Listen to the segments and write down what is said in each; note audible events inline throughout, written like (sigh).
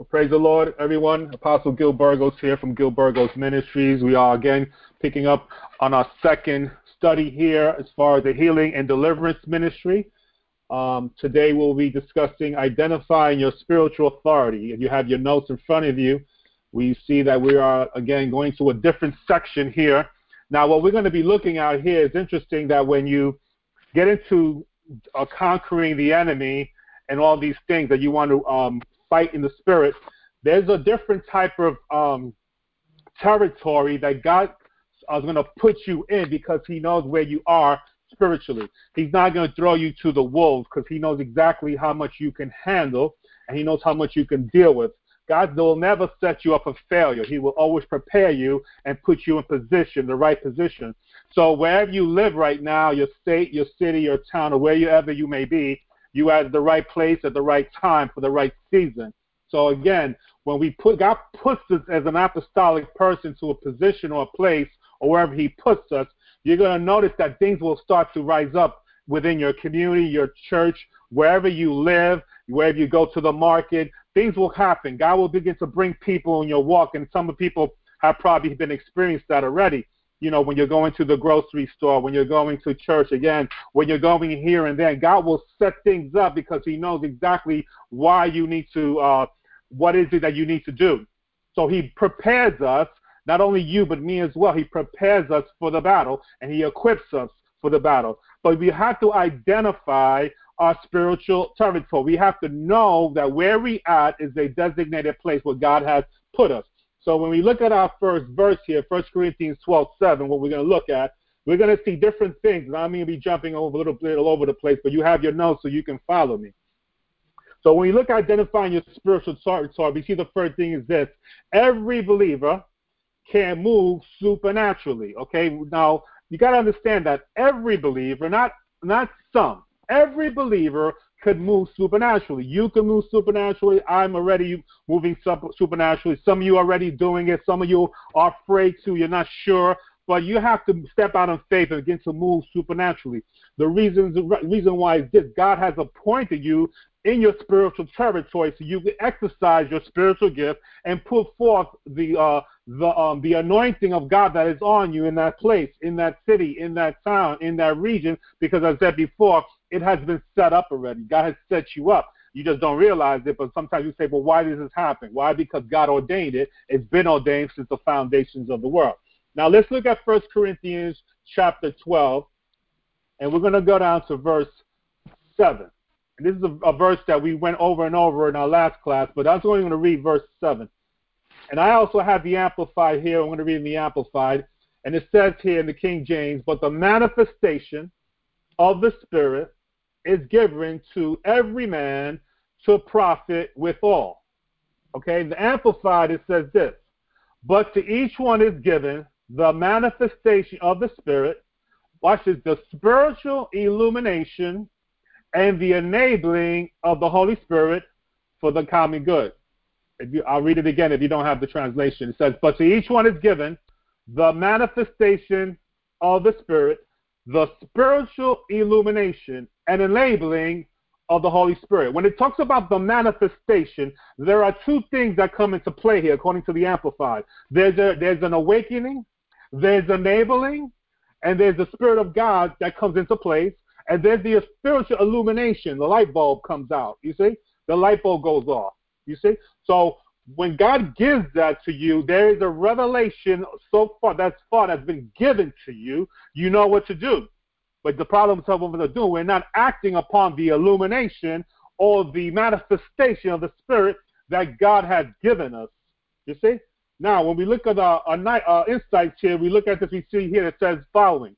Well, praise the Lord, everyone. Apostle Gil Burgos here from Gil Burgos Ministries. We are again picking up on our second study here as far as the healing and deliverance ministry. Um, today we'll be discussing identifying your spiritual authority. If you have your notes in front of you, we see that we are again going to a different section here. Now, what we're going to be looking at here is interesting that when you get into uh, conquering the enemy and all these things that you want to um, fight in the spirit, there's a different type of um, territory that God is going to put you in because He knows where you are spiritually. He's not going to throw you to the wolves because He knows exactly how much you can handle and He knows how much you can deal with. God will never set you up for failure. He will always prepare you and put you in position, the right position. So wherever you live right now, your state, your city, your town, or wherever you may be, you at the right place at the right time for the right season. So again, when we put God puts us as an apostolic person to a position or a place or wherever He puts us, you're going to notice that things will start to rise up within your community, your church, wherever you live, wherever you go to the market. Things will happen. God will begin to bring people in your walk, and some of people have probably been experienced that already you know, when you're going to the grocery store, when you're going to church again, when you're going here and there, God will set things up because He knows exactly why you need to, uh, what is it that you need to do. So He prepares us, not only you, but me as well. He prepares us for the battle and He equips us for the battle. But we have to identify our spiritual territory. We have to know that where we at is a designated place where God has put us. So when we look at our first verse here, 1 Corinthians 12, 7, what we're going to look at, we're going to see different things. And I'm going to be jumping over a little bit all over the place, but you have your notes so you can follow me. So when you look at identifying your spiritual territory, we see the first thing is this. Every believer can move supernaturally. Okay? Now, you got to understand that every believer, not not some, every believer could move supernaturally. You can move supernaturally. I'm already moving supernaturally. Some of you are already doing it. Some of you are afraid to. You're not sure. But you have to step out in faith and begin to move supernaturally. The reason, the reason why is this God has appointed you in your spiritual territory so you can exercise your spiritual gift and put forth the uh, the um, the anointing of God that is on you in that place, in that city, in that town, in that region. Because I said before, it has been set up already. God has set you up. You just don't realize it, but sometimes you say, well, why does this happen? Why? Because God ordained it. It's been ordained since the foundations of the world. Now let's look at 1 Corinthians chapter 12, and we're going to go down to verse 7. And this is a, a verse that we went over and over in our last class, but I was only going to read verse 7. And I also have the Amplified here. I'm going to read the Amplified. And it says here in the King James, but the manifestation of the Spirit is given to every man to profit withal. Okay, the Amplified it says this, but to each one is given the manifestation of the Spirit, watch this, the spiritual illumination and the enabling of the Holy Spirit for the common good. You, I'll read it again if you don't have the translation. It says, But to each one is given the manifestation of the Spirit, the spiritual illumination and enabling of the Holy Spirit. When it talks about the manifestation, there are two things that come into play here, according to the Amplified. There's, a, there's an awakening, there's enabling, and there's the Spirit of God that comes into place, and there's the spiritual illumination. The light bulb comes out. You see? The light bulb goes off. You see? So when God gives that to you, there is a revelation so far that's far that's been given to you. You know what to do. But the problem some of us are doing, we're not acting upon the illumination or the manifestation of the Spirit that God has given us. You see? Now, when we look at our, uh, our, our insights here, we look at this, we see here it says following.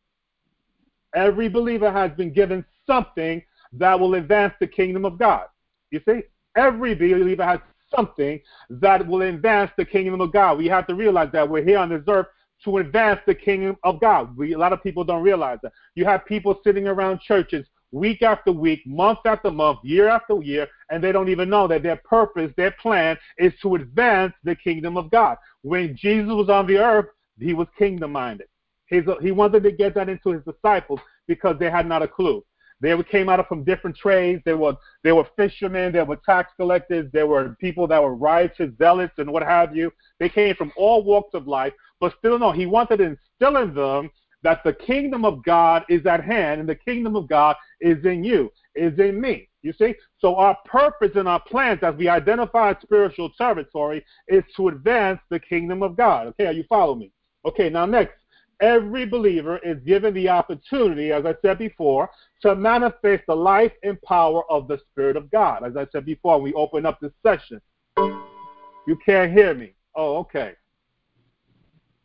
Every believer has been given something that will advance the kingdom of God. You see? Every believer has something that will advance the kingdom of God. We have to realize that we're here on this earth to advance the kingdom of God. We, a lot of people don't realize that. You have people sitting around churches week after week, month after month, year after year, and they don't even know that their purpose, their plan is to advance the kingdom of God. When Jesus was on the earth, he was kingdom minded. He wanted to get that into his disciples because they had not a clue. They came out of from different trades. They were there were fishermen, they were tax collectors, there were people that were righteous, zealots, and what have you. They came from all walks of life, but still no. He wanted to instill in them that the kingdom of God is at hand, and the kingdom of God is in you, is in me. You see? So our purpose and our plans as we identify spiritual territory is to advance the kingdom of God. Okay, are you follow me? Okay, now next every believer is given the opportunity, as I said before, to manifest the life and power of the Spirit of God. As I said before, we open up this session. You can't hear me. Oh, okay.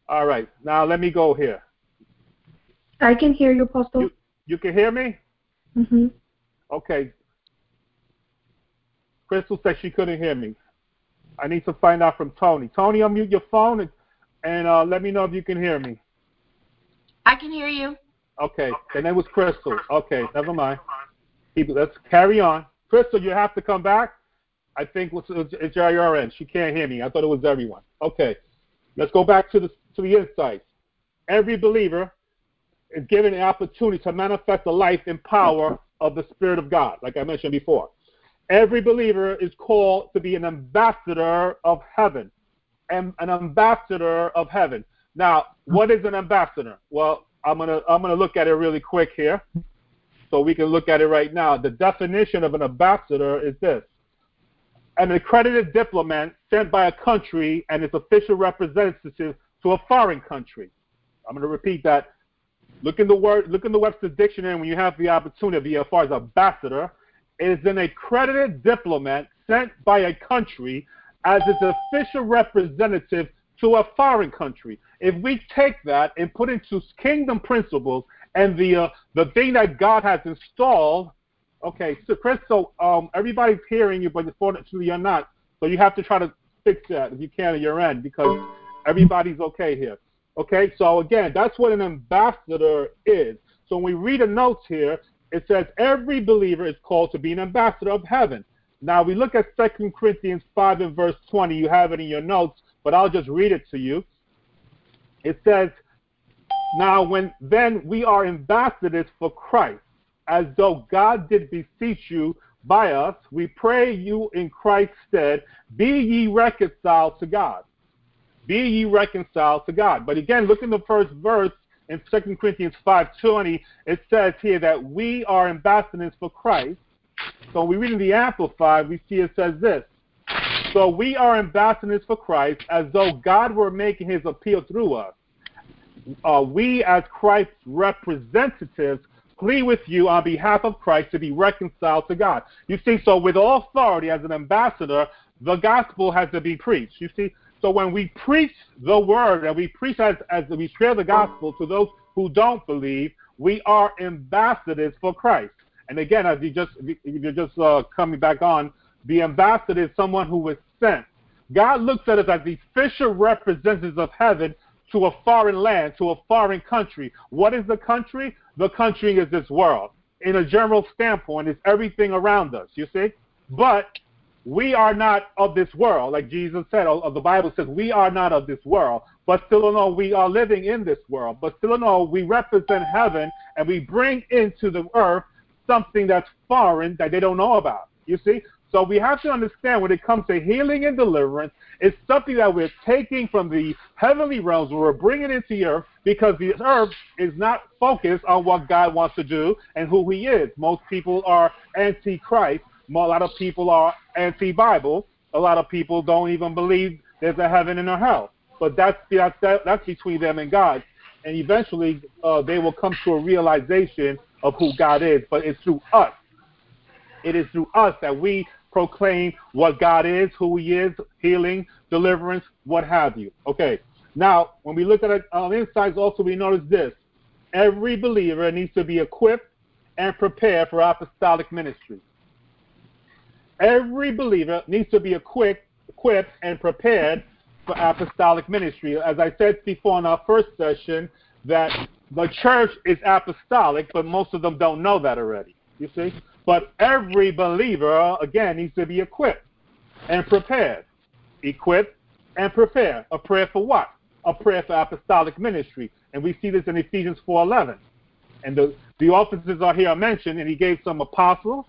All right. Now let me go here. I can hear you, Apostle. You, you can hear me? Mm-hmm. Okay. Crystal said she couldn't hear me. I need to find out from Tony. Tony, unmute your phone and, and uh, let me know if you can hear me. I can hear you. Okay, and then was Crystal. Okay, never mind. let's carry on. Crystal, you have to come back. I think it's end. She can't hear me. I thought it was everyone. Okay, let's go back to the to the insights. Every believer is given the opportunity to manifest the life and power of the Spirit of God, like I mentioned before. Every believer is called to be an ambassador of heaven, and an ambassador of heaven. Now, what is an ambassador? Well, I'm gonna I'm gonna look at it really quick here, so we can look at it right now. The definition of an ambassador is this: an accredited diplomat sent by a country and its official representative to a foreign country. I'm gonna repeat that. Look in the word, look in the Webster's dictionary when you have the opportunity. As far as ambassador, is an accredited diplomat sent by a country as its official representative to a foreign country. If we take that and put it into kingdom principles and the uh, the thing that God has installed, okay, so Chris, so um, everybody's hearing you, but unfortunately you're not. So you have to try to fix that if you can at your end because everybody's okay here. Okay, so again, that's what an ambassador is. So when we read the notes here, it says every believer is called to be an ambassador of heaven. Now we look at 2 Corinthians 5 and verse 20. You have it in your notes but I'll just read it to you. It says, Now when then we are ambassadors for Christ, as though God did beseech you by us, we pray you in Christ's stead, be ye reconciled to God. Be ye reconciled to God. But again, look in the first verse in 2 Corinthians 5.20, it says here that we are ambassadors for Christ. So when we read in the Amplified, we see it says this, so we are ambassadors for Christ as though God were making his appeal through us. Uh, we, as Christ's representatives, plead with you on behalf of Christ to be reconciled to God. You see, so with all authority as an ambassador, the gospel has to be preached. You see, so when we preach the word and we preach as, as we share the gospel to those who don't believe, we are ambassadors for Christ. And again, as you just if you're just uh, coming back on, the ambassador is someone who was sent. God looks at us as the official representatives of heaven to a foreign land, to a foreign country. What is the country? The country is this world. In a general standpoint, it's everything around us, you see? But we are not of this world, like Jesus said, or the Bible says, we are not of this world. But still in all, we are living in this world. But still in all, we represent heaven and we bring into the earth something that's foreign that they don't know about. You see? So we have to understand when it comes to healing and deliverance, it's something that we're taking from the heavenly realms and we're bringing into the earth because the earth is not focused on what God wants to do and who He is. Most people are anti-Christ. A lot of people are anti-Bible. A lot of people don't even believe there's a heaven and a hell. But that's that's that's between them and God. And eventually, uh, they will come to a realization of who God is. But it's through us. It is through us that we proclaim what God is, who He is, healing, deliverance, what have you. Okay. Now, when we look at um, insights, also we notice this: every believer needs to be equipped and prepared for apostolic ministry. Every believer needs to be equipped equipped and prepared for apostolic ministry. As I said before in our first session, that the church is apostolic, but most of them don't know that already. You see? But every believer, again, needs to be equipped and prepared. Equipped and prepared. A prayer for what? A prayer for apostolic ministry. And we see this in Ephesians 4.11. And the, the offices are here mentioned, and he gave some apostles,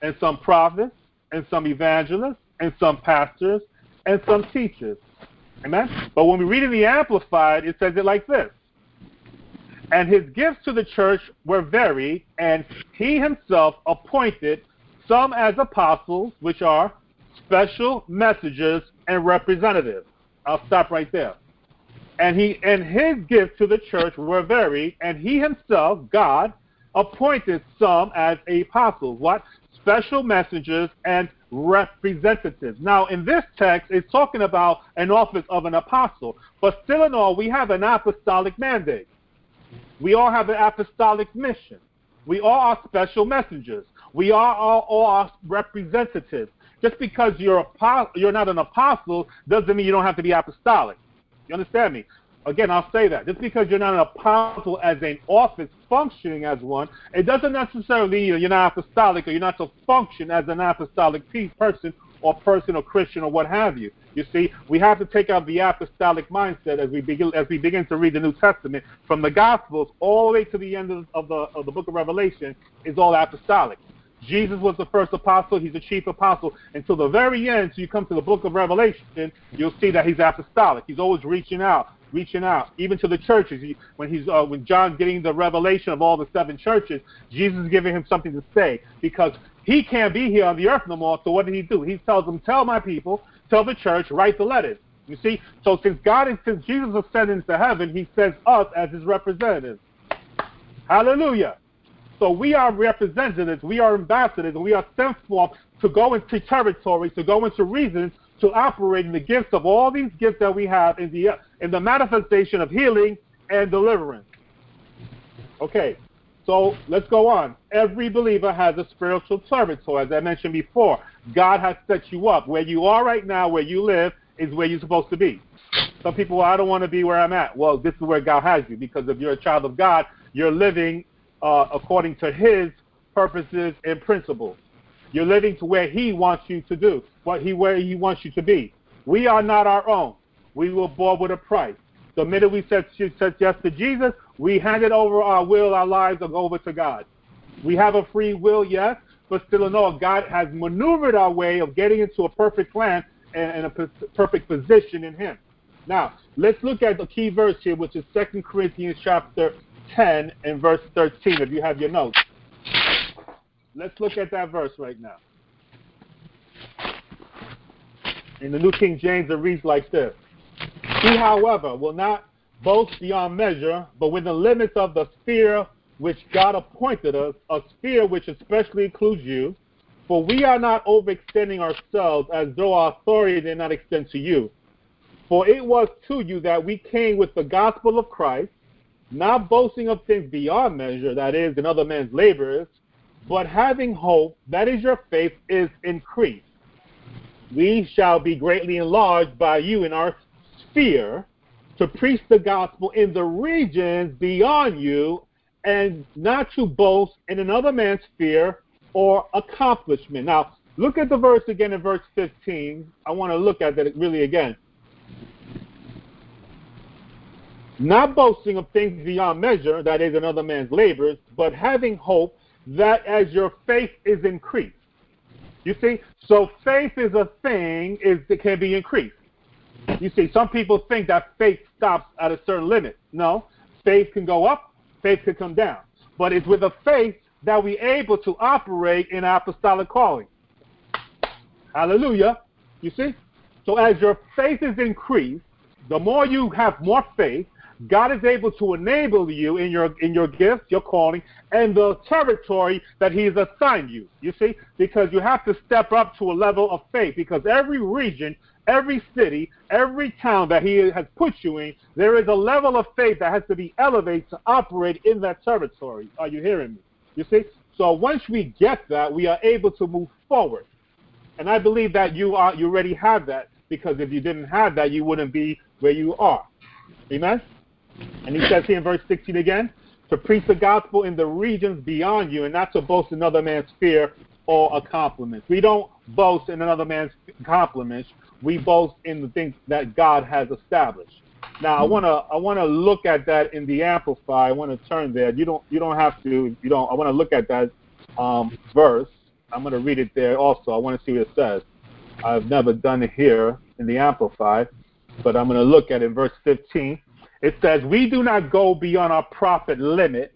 and some prophets, and some evangelists, and some pastors, and some teachers. Amen? But when we read in the Amplified, it says it like this and his gifts to the church were varied, and he himself appointed some as apostles, which are special messengers and representatives. I'll stop right there. And he and his gifts to the church were varied, and he himself, God, appointed some as apostles. What? Special messengers and representatives. Now, in this text, it's talking about an office of an apostle, but still in all, we have an apostolic mandate. We all have an apostolic mission. We all are special messengers. We are all, all are representatives. Just because you're a, you're not an apostle doesn't mean you don't have to be apostolic. You understand me? Again, I'll say that. Just because you're not an apostle as an office functioning as one, it doesn't necessarily mean you're not apostolic or you're not to function as an apostolic person or person or Christian or what have you. You see, we have to take out the apostolic mindset as we begin as we begin to read the New Testament from the Gospels all the way to the end of, of the of the book of Revelation is all apostolic. Jesus was the first apostle, he's the chief apostle. Until the very end, so you come to the book of Revelation, you'll see that he's apostolic. He's always reaching out, reaching out, even to the churches. He, when he's uh, when John's getting the revelation of all the seven churches, Jesus is giving him something to say because he can't be here on the earth no more. So what did he do? He tells them, "Tell my people, tell the church, write the letters." You see, so since God is since Jesus ascended into heaven, He sends us as His representatives. Hallelujah. So we are representatives, we are ambassadors, we are sent forth to go into territories, to go into regions, to operate in the gifts of all these gifts that we have in the in the manifestation of healing and deliverance. Okay, so let's go on. Every believer has a spiritual territory, as I mentioned before. God has set you up. Where you are right now, where you live, is where you're supposed to be. Some people, well, I don't want to be where I'm at. Well, this is where God has you because if you're a child of God, you're living uh, according to His purposes and principles. You're living to where He wants you to do, what He where He wants you to be. We are not our own. We were bought with a price. The minute we said, said yes to Jesus, we handed over our will, our lives over to God. We have a free will, yes, but still in all, God has maneuvered our way of getting into a perfect plan and, a perfect position in Him. Now, let's look at the key verse here, which is 2 Corinthians chapter 10 and verse 13, if you have your notes. Let's look at that verse right now. In the New King James, it reads like this He, however, will not boast beyond measure, but within the limits of the sphere which God appointed us, a sphere which especially includes you. For we are not overextending ourselves as though our authority did not extend to you. For it was to you that we came with the gospel of Christ, not boasting of things beyond measure, that is, in other men's labors, but having hope, that is your faith, is increased. We shall be greatly enlarged by you in our sphere to preach the gospel in the regions beyond you and not to boast in another man's fear or accomplishment. Now, look at the verse again in verse 15. I want to look at that really again. Not boasting of things beyond measure, that is another man's labors, but having hope that as your faith is increased. You see, so faith is a thing is that can be increased. You see, some people think that faith stops at a certain limit. No, faith can go up, faith can come down. But it's with a faith that we're able to operate in apostolic calling. Hallelujah. You see? So as your faith is increased, the more you have more faith, God is able to enable you in your in your gifts, your calling, and the territory that He has assigned you. You see, because you have to step up to a level of faith. Because every region every city, every town that He has put you in, there is a level of faith that has to be elevated to operate in that territory. Are you hearing me? You see? So once we get that, we are able to move forward. And I believe that you are you already have that because if you didn't have that, you wouldn't be where you are. Amen? And he says here in verse 16 again, to preach the gospel in the regions beyond you and not to boast another man's fear or a compliment. We don't boast in another man's accomplishments. We boast in the things that God has established. Now I want to I want to look at that in the amplify. I want to turn there. You don't you don't have to. You don't. I want to look at that um, verse. I'm going to read it there also. I want to see what it says. I've never done it here in the amplify, but I'm going to look at it in verse 15. It says, "We do not go beyond our profit limit,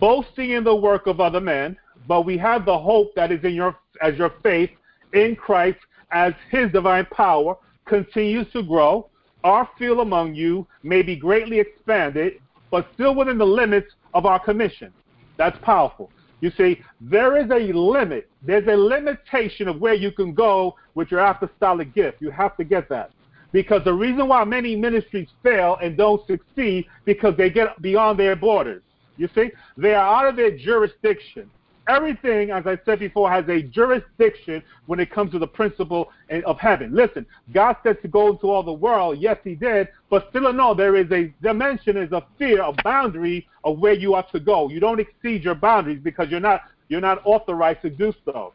boasting in the work of other men, but we have the hope that is in your as your faith in Christ as His divine power continues to grow." our field among you may be greatly expanded, but still within the limits of our commission. That's powerful. You see, there is a limit. There's a limitation of where you can go with your apostolic gift. You have to get that. Because the reason why many ministries fail and don't succeed because they get beyond their borders. You see, they are out of their jurisdiction everything, as I said before, has a jurisdiction when it comes to the principle of heaven. Listen, God said to go into all the world. Yes, He did. But still, no, there is a dimension, is a fear, a boundary of where you are to go. You don't exceed your boundaries because you're not you're not authorized to do so.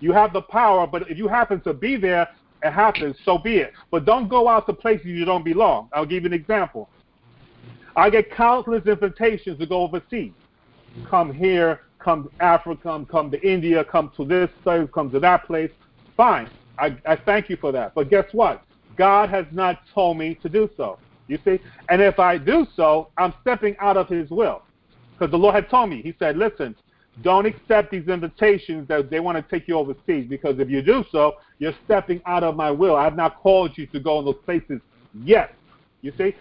You have the power, but if you happen to be there, it happens. So be it. But don't go out to places you don't belong. I'll give you an example. I get countless invitations to go overseas. Come here, come to Africa, come to India, come to this place, come to that place. Fine. I, I thank you for that. But guess what? God has not told me to do so. You see? And if I do so, I'm stepping out of his will. Because the Lord had told me, He said, listen, don't accept these invitations that they want to take you overseas because if you do so, you're stepping out of my will. I have not called you to go in those places yet. You see?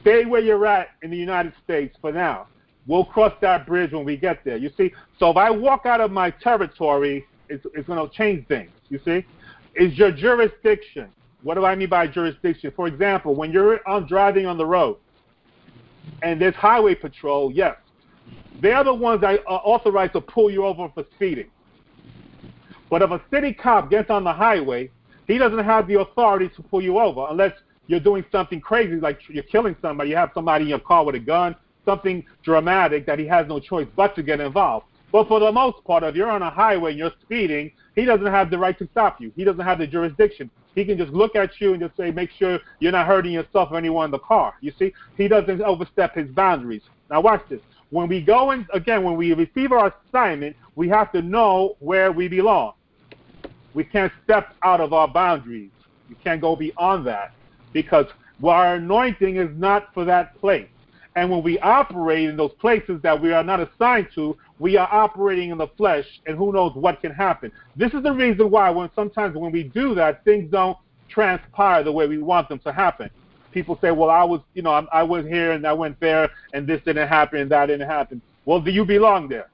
Stay where you're at in the United States for now. We'll cross that bridge when we get there. You see? So if I walk out of my territory, it's, it's going to change things. You see? Is your jurisdiction. What do I mean by jurisdiction? For example, when you're on driving on the road and there's highway patrol, yes, they're the ones that are authorized to pull you over for speeding. But if a city cop gets on the highway, he doesn't have the authority to pull you over unless you're doing something crazy, like you're killing somebody, you have somebody in your car with a gun, something dramatic that he has no choice but to get involved. But for the most part, if you're on a highway and you're speeding, he doesn't have the right to stop you. He doesn't have the jurisdiction. He can just look at you and just say, make sure you're not hurting yourself or anyone in the car. You see, he doesn't overstep his boundaries. Now watch this. When we go in, again, when we receive our assignment, we have to know where we belong. We can't step out of our boundaries. We can't go beyond that because our anointing is not for that place. And when we operate in those places that we are not assigned to, we are operating in the flesh, and who knows what can happen. This is the reason why when sometimes when we do that, things don't transpire the way we want them to happen. People say, "Well, I was, you know, I, I here and I went there, and this didn't happen and that didn't happen." Well, do you belong there?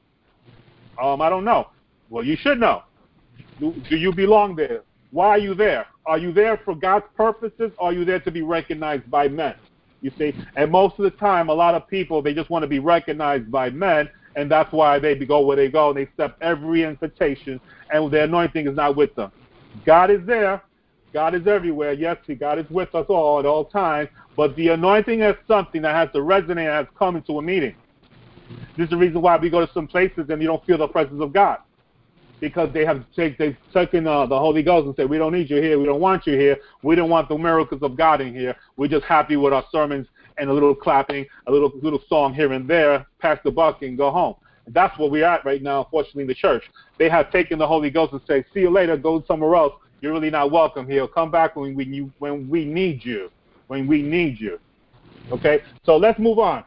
Um, I don't know. Well, you should know. Do, do you belong there? Why are you there? Are you there for God's purposes? Or are you there to be recognized by men? You see, and most of the time, a lot of people they just want to be recognized by men, and that's why they go where they go and they accept every invitation, and the anointing is not with them. God is there. God is everywhere. Yes, God is with us all at all times, but the anointing is something that has to resonate as coming to a meeting. This is the reason why we go to some places and you don't feel the presence of God because they have take, they've taken uh, the Holy Ghost and said, "We don't need you here. We don't want you here. We don't want the miracles of God in here. We're just happy with our sermons and a little clapping, a little little song here and there, pass the buck and go home." That's where we're at right now, unfortunately, in the church. They have taken the Holy Ghost and say, "See you later. Go somewhere else. You're really not welcome here. Come back when we you, when we need you. When we need you." Okay. So let's move on.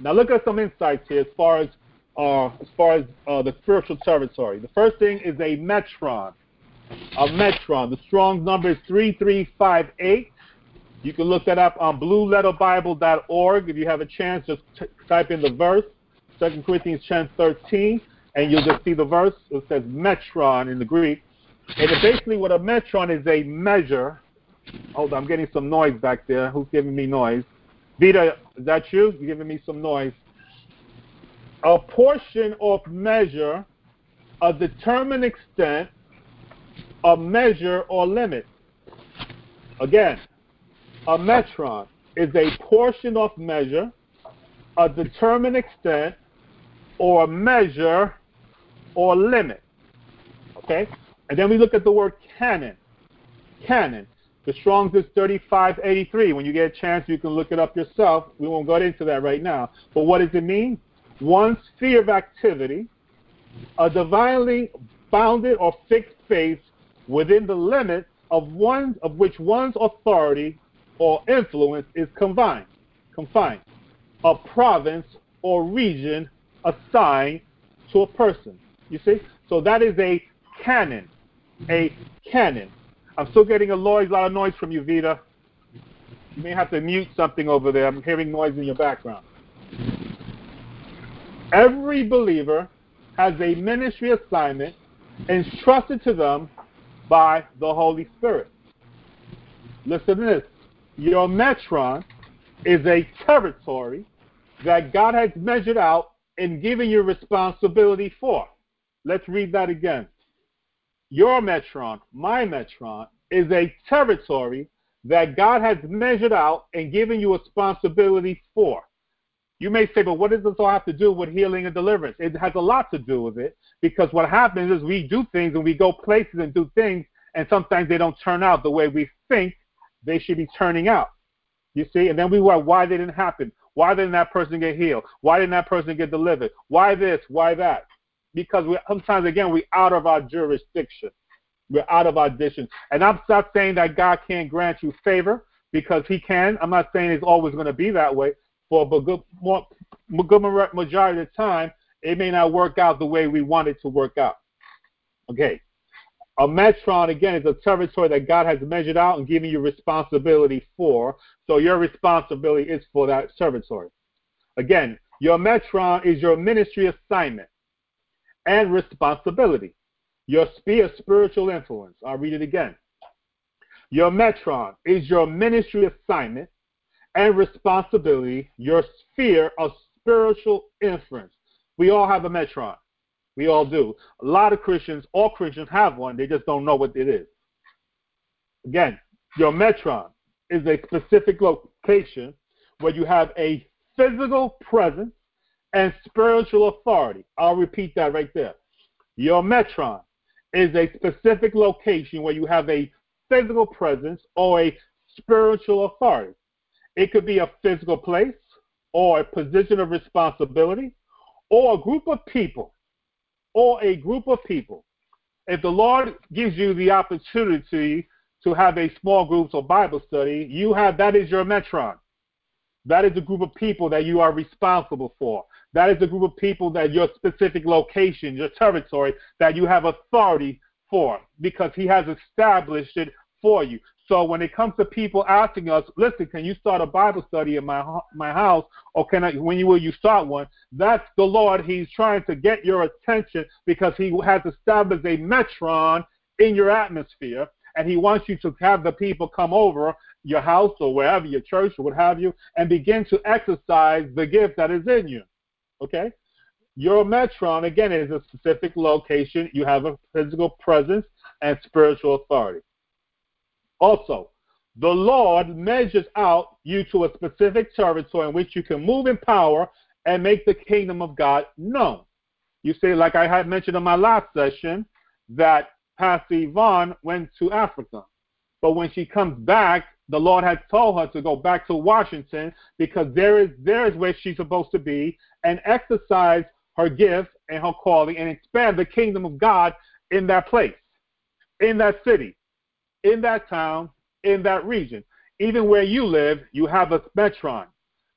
Now look at some insights here as far as uh, as far as uh, the spiritual territory. The first thing is a metron. A metron. The Strong's number is 3358. You can look that up on blueletterbible.org. If you have a chance, just t- type in the verse, 2 Corinthians 10 13, and you'll just see the verse. It says metron in the Greek. And basically, what a metron is a measure. Hold on, I'm getting some noise back there. Who's giving me noise? Vita, is that you? You're giving me some noise a portion of measure, a determined extent, a measure or limit. Again, a metron is a portion of measure, a determined extent, or a measure or limit. Okay? And then we look at the word canon. Canon. The Strong's is 3583. When you get a chance, you can look it up yourself. We won't go into that right now. But what does it mean? One sphere of activity, a divinely bounded or fixed space within the limits of one of which one's authority or influence is confined. Confined. A province or region assigned to a person. You see? So that is a canon. A canon. I'm still getting a lot of noise from you, Vita. You may have to mute something over there. I'm hearing noise in your background. Every believer has a ministry assignment entrusted to them by the Holy Spirit. Listen to this. Your metron is a territory that God has measured out and given you responsibility for. Let's read that again. Your metron, my metron, is a territory that God has measured out and given you responsibility for. You may say, but what does this all have to do with healing and deliverance? It has a lot to do with it because what happens is we do things and we go places and do things, and sometimes they don't turn out the way we think they should be turning out. You see? And then we wonder why they didn't happen. Why didn't that person get healed? Why didn't that person get delivered? Why this? Why that? Because we sometimes again we're out of our jurisdiction. We're out of our audition. And I'm not saying that God can't grant you favor because He can. I'm not saying it's always going to be that way. For a good, more, good majority of the time, it may not work out the way we want it to work out. Okay. A metron, again, is a territory that God has measured out and given you responsibility for. So your responsibility is for that territory. Again, your metron is your ministry assignment and responsibility. Your sphere of spiritual influence. I'll read it again. Your metron is your ministry assignment and responsibility, your sphere of spiritual influence. We all have a metron. We all do. A lot of Christians, all Christians have one, they just don't know what it is. Again, your metron is a specific location where you have a physical presence and spiritual authority. I'll repeat that right there. Your metron is a specific location where you have a physical presence or a spiritual authority. It could be a physical place or a position of responsibility or a group of people or a group of people. If the Lord gives you the opportunity to have a small group or Bible study, you have that is your metron. That is a group of people that you are responsible for. That is a group of people that your specific location, your territory, that you have authority for because he has established it for you. So when it comes to people asking us, listen, can you start a Bible study in my my house, or can I? When you will you start one? That's the Lord. He's trying to get your attention because He has established a metron in your atmosphere, and He wants you to have the people come over your house or wherever your church or what have you, and begin to exercise the gift that is in you. Okay? Your metron, again, is a specific location. You have a physical presence and spiritual authority. Also, the Lord measures out you to a specific territory in which you can move in power and make the kingdom of God known. You see, like I had mentioned in my last session, that Pastor Yvonne went to Africa. But when she comes back, the Lord has told her to go back to Washington because there is there is where she's supposed to be and exercise her gift and her calling and expand the kingdom of God in that place, in that city, in that town, in that region. Even where you live, you have a metron.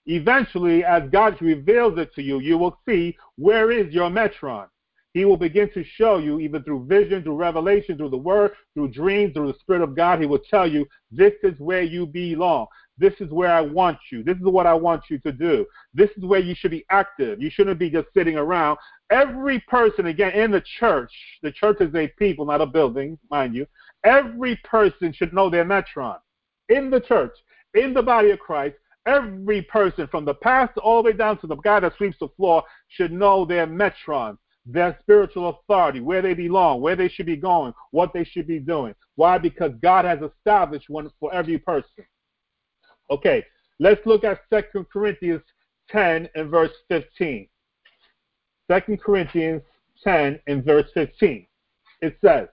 Eventually, as God reveals it to you, you will see where is your metron. He will begin to show you, even through vision, through revelation, through the word, through dreams, through the Spirit of God. He will tell you, this is where you belong. This is where I want you. This is what I want you to do. This is where you should be active. You shouldn't be just sitting around. Every person, again, in the church, the church is a people, not a building, mind you. Every person should know their metron. In the church, in the body of Christ, every person, from the pastor all the way down to the guy that sweeps the floor, should know their metron their spiritual authority, where they belong, where they should be going, what they should be doing. Why? Because God has established one for every person. Okay, let's look at 2 Corinthians 10 and verse 15. 2 Corinthians 10 and verse 15. It says,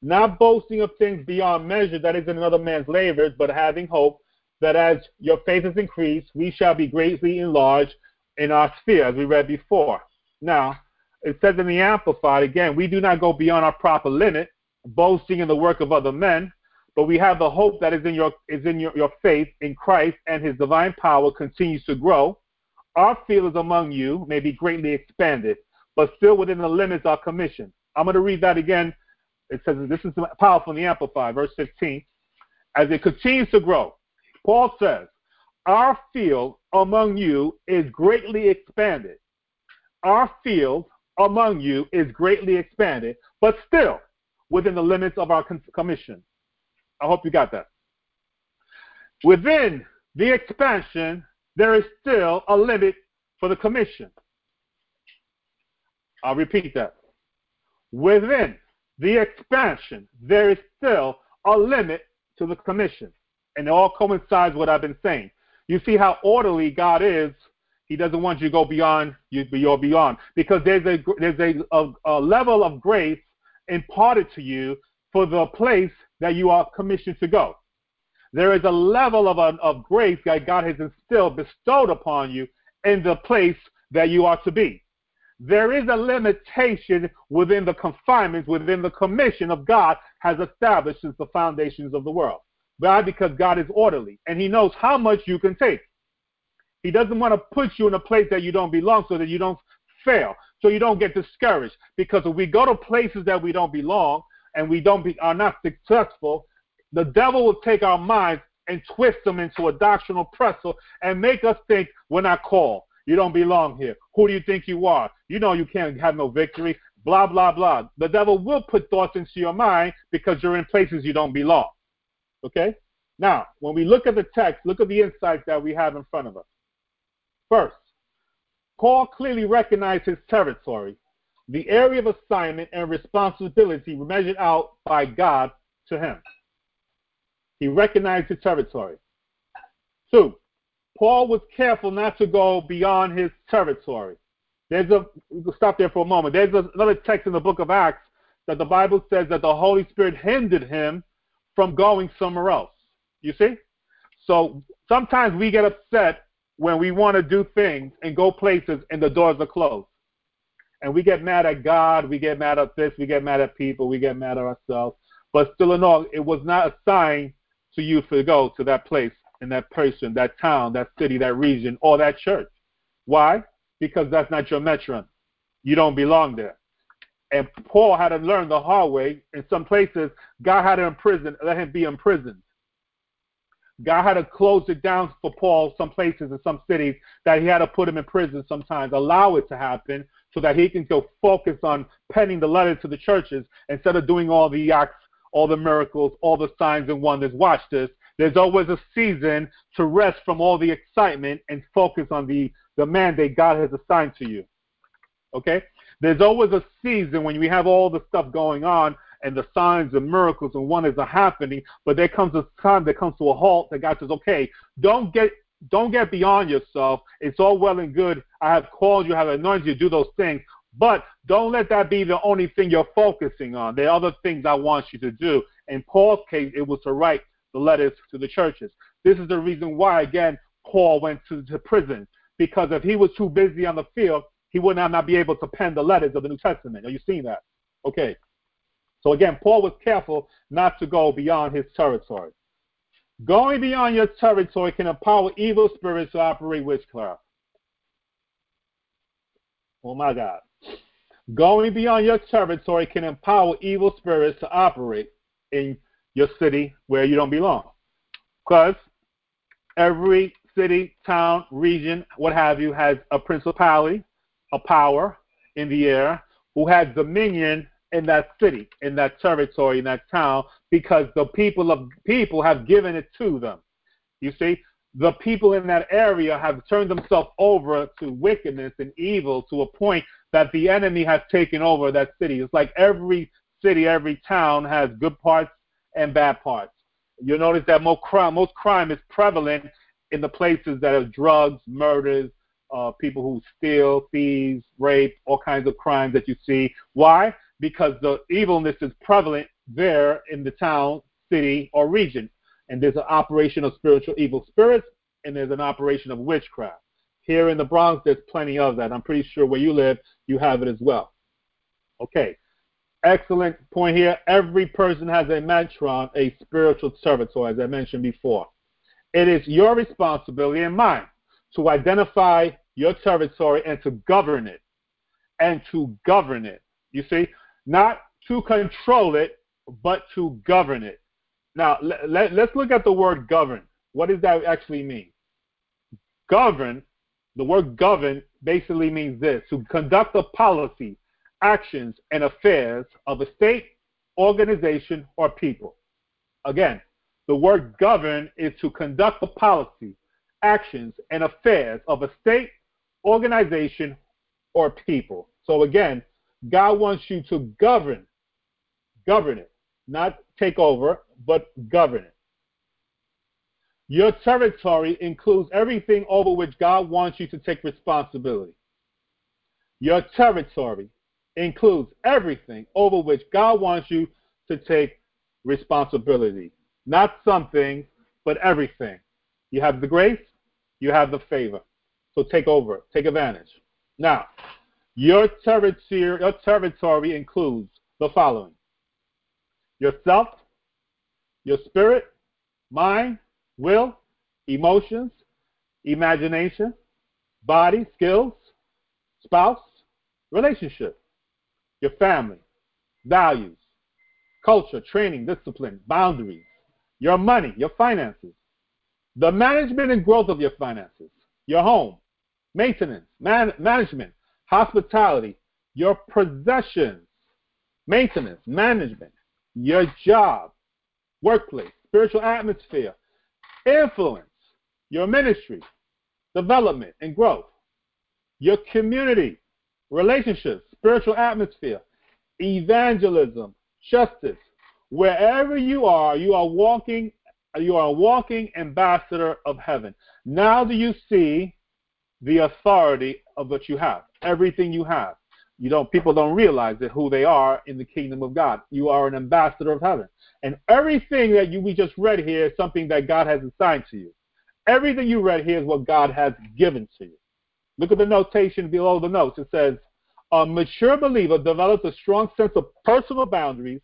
Not boasting of things beyond measure that is in another man's labors, but having hope that as your faith is increased, we shall be greatly enlarged in our sphere, as we read before. Now, it says in the Amplified, again, we do not go beyond our proper limit, boasting in the work of other men, but we have the hope that is in your is in your, your faith in Christ and his divine power continues to grow. Our field among you may be greatly expanded, but still within the limits of our commission. I'm going to read that again. It says this is powerful in the Amplified, verse 15. As it continues to grow, Paul says, Our field among you is greatly expanded. Our field among you is greatly expanded, but still within the limits of our commission. I hope you got that. Within the expansion, there is still a limit for the commission. I'll repeat that. Within the expansion, there is still a limit to the commission. And it all coincides with what I've been saying. You see how orderly God is. He doesn't want you to go beyond you you're beyond because there's a there's a, a, a level of grace imparted to you for the place that you are commissioned to go. There is a level of, of grace that God has instilled, bestowed upon you in the place that you are to be. There is a limitation within the confinements, within the commission of God has established since the foundations of the world. Why? Because God is orderly and He knows how much you can take. He doesn't want to put you in a place that you don't belong so that you don't fail, so you don't get discouraged. Because if we go to places that we don't belong and we don't be, are not successful, the devil will take our minds and twist them into a doctrinal pretzel and make us think we're not called. You don't belong here. Who do you think you are? You know you can't have no victory. Blah, blah, blah. The devil will put thoughts into your mind because you're in places you don't belong. Okay? Now, when we look at the text, look at the insights that we have in front of us. First, Paul clearly recognized his territory, the area of assignment and responsibility measured out by God to him. He recognized his territory. Two, Paul was careful not to go beyond his territory. There's a we'll stop there for a moment. There's another text in the book of Acts that the Bible says that the Holy Spirit hindered him from going somewhere else. You see? So sometimes we get upset when we want to do things and go places and the doors are closed. And we get mad at God, we get mad at this, we get mad at people, we get mad at ourselves. But still in all, it was not a sign to you to go to that place and that person, that town, that city, that region, or that church. Why? Because that's not your metron. You don't belong there. And Paul had to learn the hard way. In some places, God had to imprison, let him be imprisoned. God had to close it down for Paul some places in some cities that he had to put him in prison sometimes, allow it to happen so that he can go focus on penning the letters to the churches instead of doing all the acts, all the miracles, all the signs and wonders. Watch this. There's always a season to rest from all the excitement and focus on the, the mandate God has assigned to you. Okay? There's always a season when we have all the stuff going on and the signs and miracles and wonders are happening, but there comes a time that comes to a halt that God says, okay, don't get don't get beyond yourself. It's all well and good. I have called you, I have anointed you to do those things, but don't let that be the only thing you're focusing on. There are other things I want you to do. In Paul's case, it was to write the letters to the churches. This is the reason why, again, Paul went to, to prison, because if he was too busy on the field, he would not, not be able to pen the letters of the New Testament. Are you seeing that? Okay. So again, Paul was careful not to go beyond his territory. Going beyond your territory can empower evil spirits to operate witchcraft. Oh my God. Going beyond your territory can empower evil spirits to operate in your city where you don't belong. Because every city, town, region, what have you, has a principality, a power in the air who has dominion in that city, in that territory, in that town, because the people of people have given it to them. You see, the people in that area have turned themselves over to wickedness and evil to a point that the enemy has taken over that city. It's like every city, every town has good parts and bad parts. You'll notice that most crime, most crime is prevalent in the places that have drugs, murders, uh, people who steal, thieves, rape, all kinds of crimes that you see. Why? Because the evilness is prevalent there in the town, city, or region. And there's an operation of spiritual evil spirits, and there's an operation of witchcraft. Here in the Bronx, there's plenty of that. I'm pretty sure where you live, you have it as well. Okay. Excellent point here. Every person has a metron, a spiritual servitor, as I mentioned before. It is your responsibility and mine to identify your territory and to govern it. And to govern it. You see? Not to control it, but to govern it. Now, let, let's look at the word govern. What does that actually mean? Govern, the word govern basically means this to conduct the policy, actions, and affairs of a state, organization, or people. Again, the word govern is to conduct the policy, actions, and affairs of a state, organization, or people. So again, God wants you to govern, govern it, not take over, but govern it. Your territory includes everything over which God wants you to take responsibility. Your territory includes everything over which God wants you to take responsibility. Not something, but everything. You have the grace, you have the favor. So take over, take advantage. Now, your territory, your territory includes the following yourself, your spirit, mind, will, emotions, imagination, body, skills, spouse, relationship, your family, values, culture, training, discipline, boundaries, your money, your finances, the management and growth of your finances, your home, maintenance, man- management, hospitality, your possessions, maintenance, management, your job, workplace, spiritual atmosphere, influence, your ministry, development and growth, your community, relationships, spiritual atmosphere, evangelism, justice. Wherever you are, you are walking you are a walking ambassador of heaven. Now do you see the authority of what you have? Everything you have. You don't people don't realize that who they are in the kingdom of God. You are an ambassador of heaven. And everything that you we just read here is something that God has assigned to you. Everything you read here is what God has given to you. Look at the notation below the notes. It says, a mature believer develops a strong sense of personal boundaries,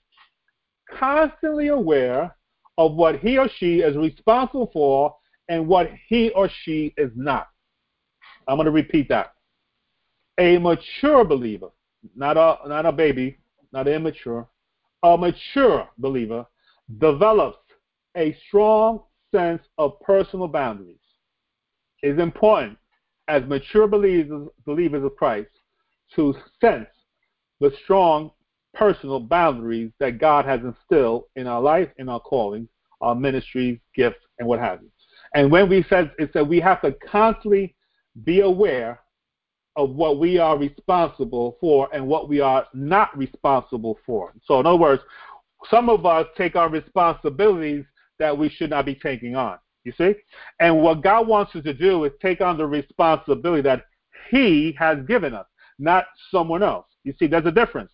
constantly aware of what he or she is responsible for and what he or she is not. I'm going to repeat that. A mature believer, not a, not a baby, not immature, a mature believer develops a strong sense of personal boundaries. It is important as mature believers, believers of Christ to sense the strong personal boundaries that God has instilled in our life, in our calling, our ministries, gifts, and what have you. And when we said it said we have to constantly be aware of what we are responsible for and what we are not responsible for. So in other words, some of us take on responsibilities that we should not be taking on. You see? And what God wants us to do is take on the responsibility that He has given us, not someone else. You see, there's a difference.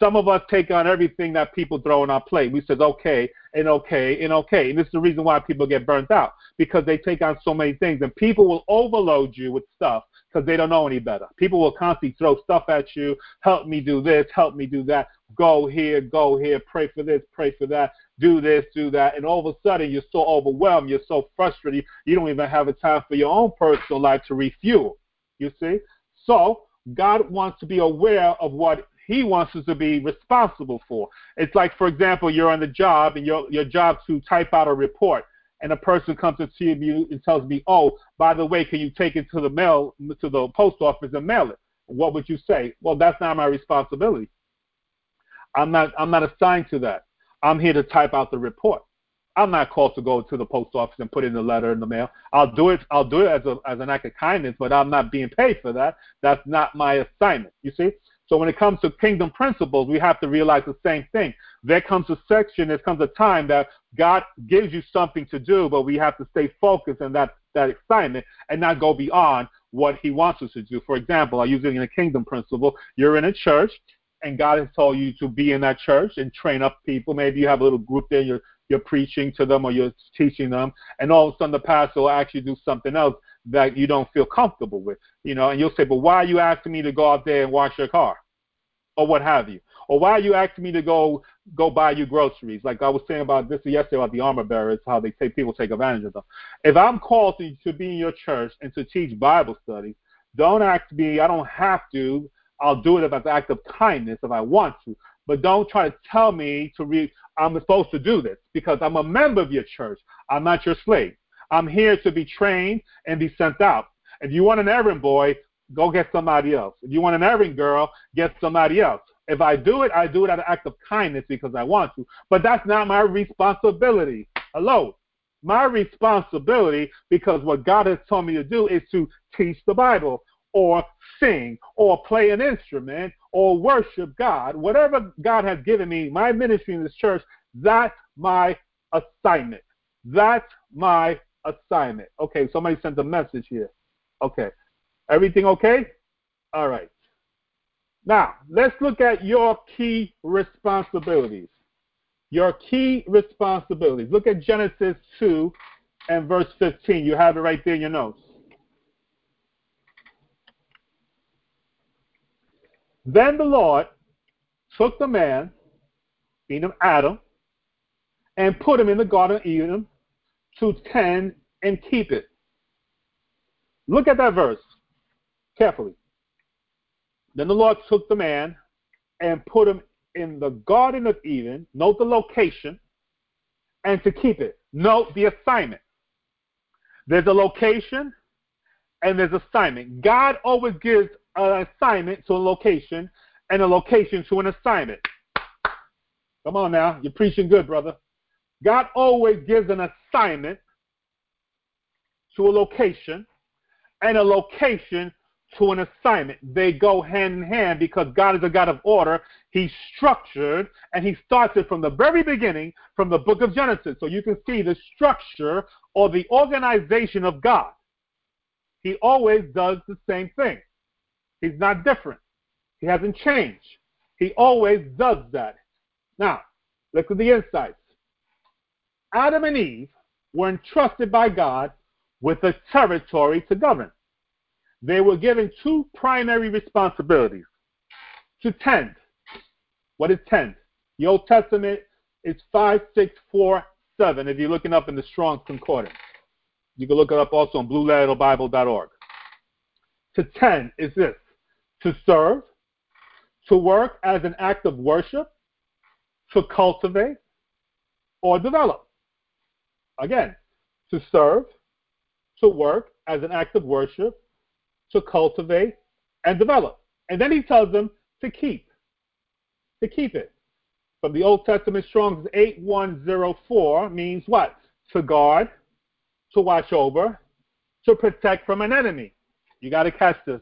Some of us take on everything that people throw on our plate. We says okay and okay and okay. And this is the reason why people get burnt out because they take on so many things. And people will overload you with stuff because they don't know any better. People will constantly throw stuff at you. Help me do this. Help me do that. Go here. Go here. Pray for this. Pray for that. Do this. Do that. And all of a sudden, you're so overwhelmed. You're so frustrated. You don't even have a time for your own personal life to refuel. You see? So God wants to be aware of what he wants us to be responsible for. It's like, for example, you're on the job and your your job to type out a report, and a person comes to see you and tells me, "Oh, by the way, can you take it to the mail to the post office and mail it?" What would you say? Well, that's not my responsibility. I'm not I'm not assigned to that. I'm here to type out the report. I'm not called to go to the post office and put in the letter in the mail. I'll do it. I'll do it as a as an act of kindness, but I'm not being paid for that. That's not my assignment. You see. So when it comes to kingdom principles, we have to realize the same thing. There comes a section, there comes a time that God gives you something to do, but we have to stay focused on that that assignment and not go beyond what He wants us to do. For example, I use it in a kingdom principle. You're in a church, and God has told you to be in that church and train up people. Maybe you have a little group there, you're you're preaching to them or you're teaching them, and all of a sudden the pastor will actually do something else that you don't feel comfortable with, you know, and you'll say, but why are you asking me to go out there and wash your car, or what have you, or why are you asking me to go go buy you groceries? Like I was saying about this yesterday about the armor bearers, how they take people take advantage of them. If I'm called to, to be in your church and to teach Bible studies, don't ask me. I don't have to. I'll do it it's an act of kindness if I want to. But don't try to tell me to read. I'm supposed to do this because I'm a member of your church. I'm not your slave. I'm here to be trained and be sent out. If you want an errand boy, go get somebody else. If you want an errand girl, get somebody else. If I do it, I do it out of act of kindness because I want to. But that's not my responsibility. Hello. My responsibility, because what God has told me to do, is to teach the Bible or sing or play an instrument or worship God. Whatever God has given me, my ministry in this church, that's my assignment. That's my assignment. Okay, somebody sent a message here. Okay. Everything okay? All right. Now, let's look at your key responsibilities. Your key responsibilities. Look at Genesis 2 and verse 15. You have it right there in your notes. Then the Lord took the man, being Adam, and put him in the Garden of Eden to tend and keep it. Look at that verse carefully. Then the Lord took the man and put him in the Garden of Eden. Note the location and to keep it. Note the assignment. There's a location and there's assignment. God always gives an assignment to a location and a location to an assignment. Come on now, you're preaching good, brother. God always gives an assignment to a location and a location to an assignment. They go hand in hand because God is a God of order. He's structured and he starts it from the very beginning, from the book of Genesis. So you can see the structure or the organization of God. He always does the same thing. He's not different. He hasn't changed. He always does that. Now, look at the insights. Adam and Eve were entrusted by God with a territory to govern. They were given two primary responsibilities to tend. What is tend? The Old Testament is 5647 if you're looking up in the Strong Concordance. You can look it up also on blueletterbible.org. To tend is this to serve, to work as an act of worship, to cultivate, or develop. Again, to serve, to work as an act of worship, to cultivate, and develop. And then he tells them to keep. To keep it. From the Old Testament Strong's 8104 means what? To guard, to watch over, to protect from an enemy. You got to catch this.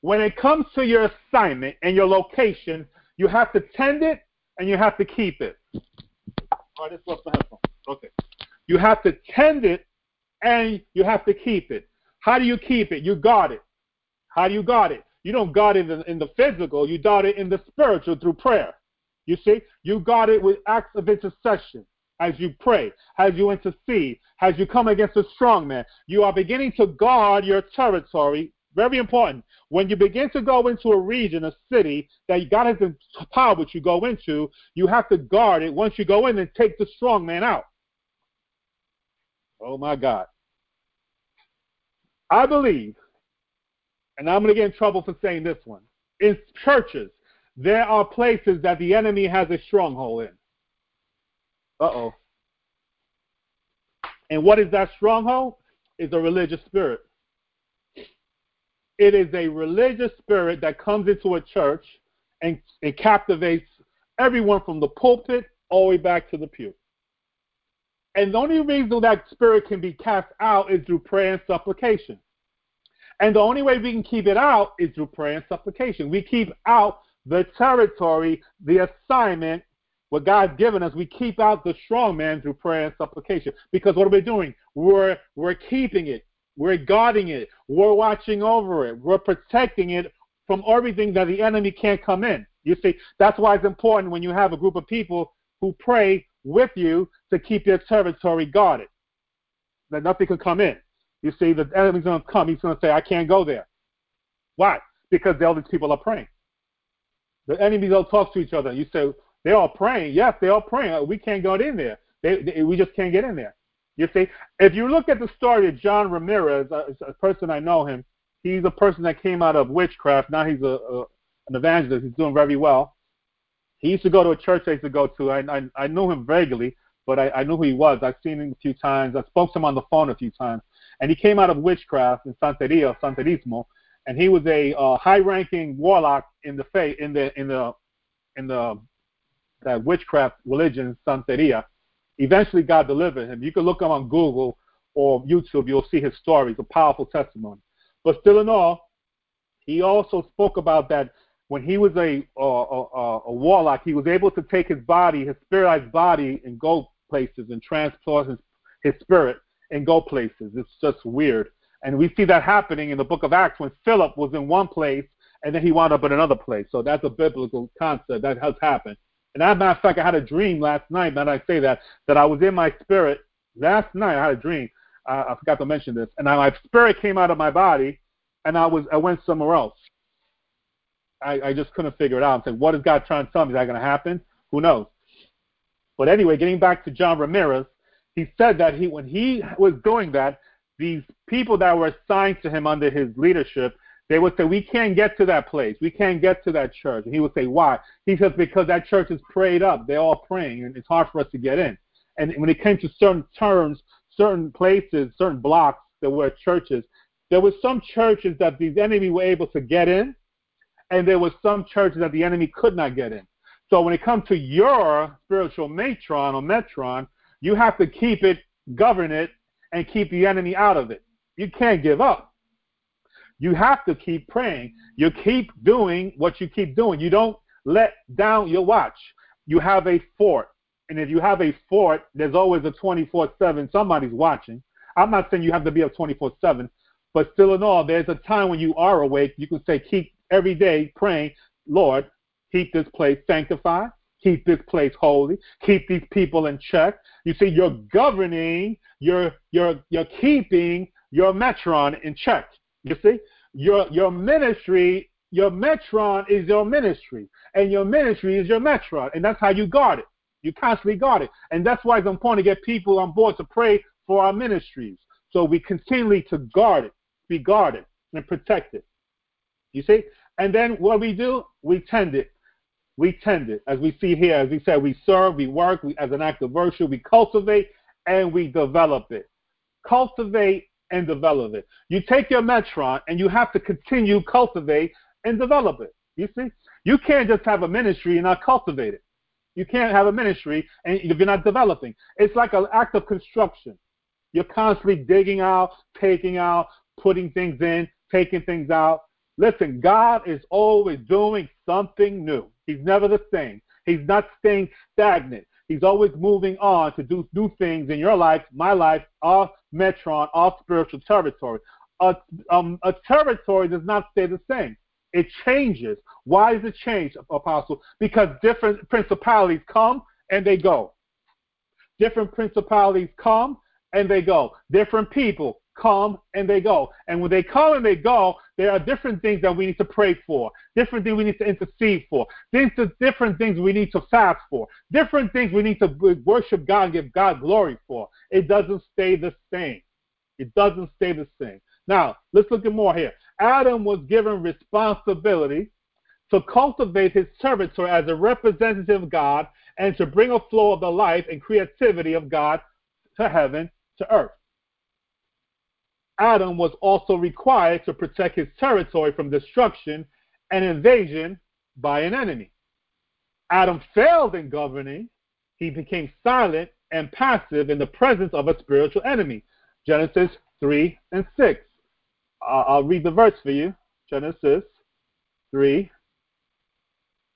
When it comes to your assignment and your location, you have to tend it and you have to keep it. All right, was the headphone. Okay. You have to tend it and you have to keep it. How do you keep it? You guard it. How do you guard it? You don't guard it in, the physical, you guard it in the spiritual through prayer. You see, you guard it with acts of intercession as you pray, as you intercede, as you come against a strong man. You are beginning to guard your territory. Very important. When you begin to go into a region, a city that God has empowered you go into, you have to guard it once you go in and take the strong man out. Oh my God. I believe, and I'm going to get in trouble for saying this one, in churches, there are places that the enemy has a stronghold in. Uh oh. And what is that stronghold? Is a religious spirit. It is a religious spirit that comes into a church and it captivates everyone from the pulpit all the way back to the pew. And the only reason that spirit can be cast out is through prayer and supplication. And the only way we can keep it out is through prayer and supplication. We keep out the territory, the assignment, what God's given us. We keep out the strong man through prayer and supplication. Because what are we doing? We're we're keeping it. We're guarding it. We're watching over it. We're protecting it from everything that the enemy can't come in. You see, that's why it's important when you have a group of people who pray with you to keep your territory guarded. That nothing can come in. You see, the enemy's going to come. He's going to say, I can't go there. Why? Because all these people are praying. The enemies don't talk to each other. You say, they're all praying. Yes, they're all praying. We can't go in there. They, they, we just can't get in there. You see, if you look at the story of John Ramirez, uh, a, a person I know him, he's a person that came out of witchcraft. Now he's a, a an evangelist. He's doing very well. He used to go to a church I used to go to. I I, I knew him vaguely, but I, I knew who he was. I've seen him a few times. I spoke to him on the phone a few times. And he came out of witchcraft in Santeria, Santerismo, and he was a uh, high-ranking warlock in the faith, in the in the in the that witchcraft religion, Santeria. Eventually, God delivered him. You can look him on Google or YouTube. You'll see his story. It's a powerful testimony. But still in all, he also spoke about that when he was a, a, a, a warlock, he was able to take his body, his spiritized body, and go places and transport his, his spirit and go places. It's just weird. And we see that happening in the book of Acts when Philip was in one place and then he wound up in another place. So that's a biblical concept that has happened. And as a matter of fact, I had a dream last night, now that I say that, that I was in my spirit. Last night I had a dream. Uh, I forgot to mention this. And I, my spirit came out of my body and I was I went somewhere else. I, I just couldn't figure it out. I'm saying, what is God trying to tell me? Is that going to happen? Who knows? But anyway, getting back to John Ramirez, he said that he when he was doing that, these people that were assigned to him under his leadership, they would say, We can't get to that place. We can't get to that church. And he would say, Why? He says, Because that church is prayed up. They're all praying, and it's hard for us to get in. And when it came to certain terms, certain places, certain blocks that were churches, there were some churches that these enemy were able to get in, and there were some churches that the enemy could not get in. So when it comes to your spiritual matron or metron, you have to keep it, govern it, and keep the enemy out of it. You can't give up. You have to keep praying. You keep doing what you keep doing. You don't let down your watch. You have a fort. And if you have a fort, there's always a 24 7. Somebody's watching. I'm not saying you have to be up 24 7, but still in all, there's a time when you are awake. You can say, keep every day praying, Lord, keep this place sanctified, keep this place holy, keep these people in check. You see, you're governing, you're you're you're keeping your metron in check. You see, your your ministry, your metron is your ministry, and your ministry is your metron, and that's how you guard it. You constantly guard it, and that's why it's important to get people on board to pray for our ministries, so we continually to guard it, be guarded and protected. You see, and then what we do, we tend it. We tend it. As we see here, as we said, we serve, we work, we, as an act of virtue, we cultivate, and we develop it. Cultivate and develop it. You take your metron and you have to continue cultivate and develop it. You see? You can't just have a ministry and not cultivate it. You can't have a ministry and if you're not developing. It's like an act of construction. You're constantly digging out, taking out, putting things in, taking things out. Listen, God is always doing something new. He's never the same. He's not staying stagnant. He's always moving on to do new things in your life, my life, our metron, our spiritual territory. A, um, a territory does not stay the same. It changes. Why does it change, Apostle? Because different principalities come and they go. Different principalities come and they go. Different people come and they go. And when they come and they go, there are different things that we need to pray for, different things we need to intercede for, different things we need to fast for, different things we need to worship God and give God glory for. It doesn't stay the same. It doesn't stay the same. Now, let's look at more here. Adam was given responsibility to cultivate his servitor as a representative of God and to bring a flow of the life and creativity of God to heaven, to earth. Adam was also required to protect his territory from destruction and invasion by an enemy. Adam failed in governing, he became silent and passive in the presence of a spiritual enemy. Genesis 3 and 6. Uh, I'll read the verse for you. Genesis 3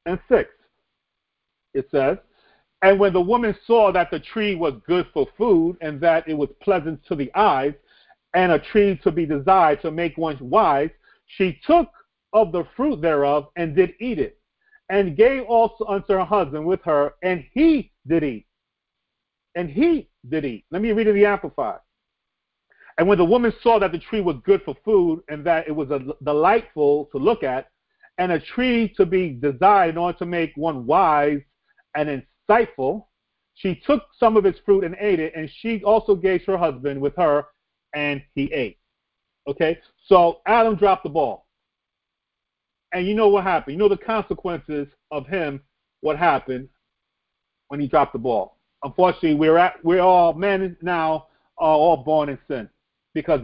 and 6. It says, And when the woman saw that the tree was good for food, and that it was pleasant to the eyes, and a tree to be desired to make one wise, she took of the fruit thereof and did eat it, and gave also unto her husband with her, and he did eat. And he did eat. Let me read it in the Amplified. And when the woman saw that the tree was good for food, and that it was a, delightful to look at, and a tree to be desired in order to make one wise and insightful, she took some of its fruit and ate it, and she also gave her husband with her, and he ate. Okay? So Adam dropped the ball. And you know what happened? You know the consequences of him, what happened when he dropped the ball. Unfortunately, we're at we're all men now are all born in sin. Because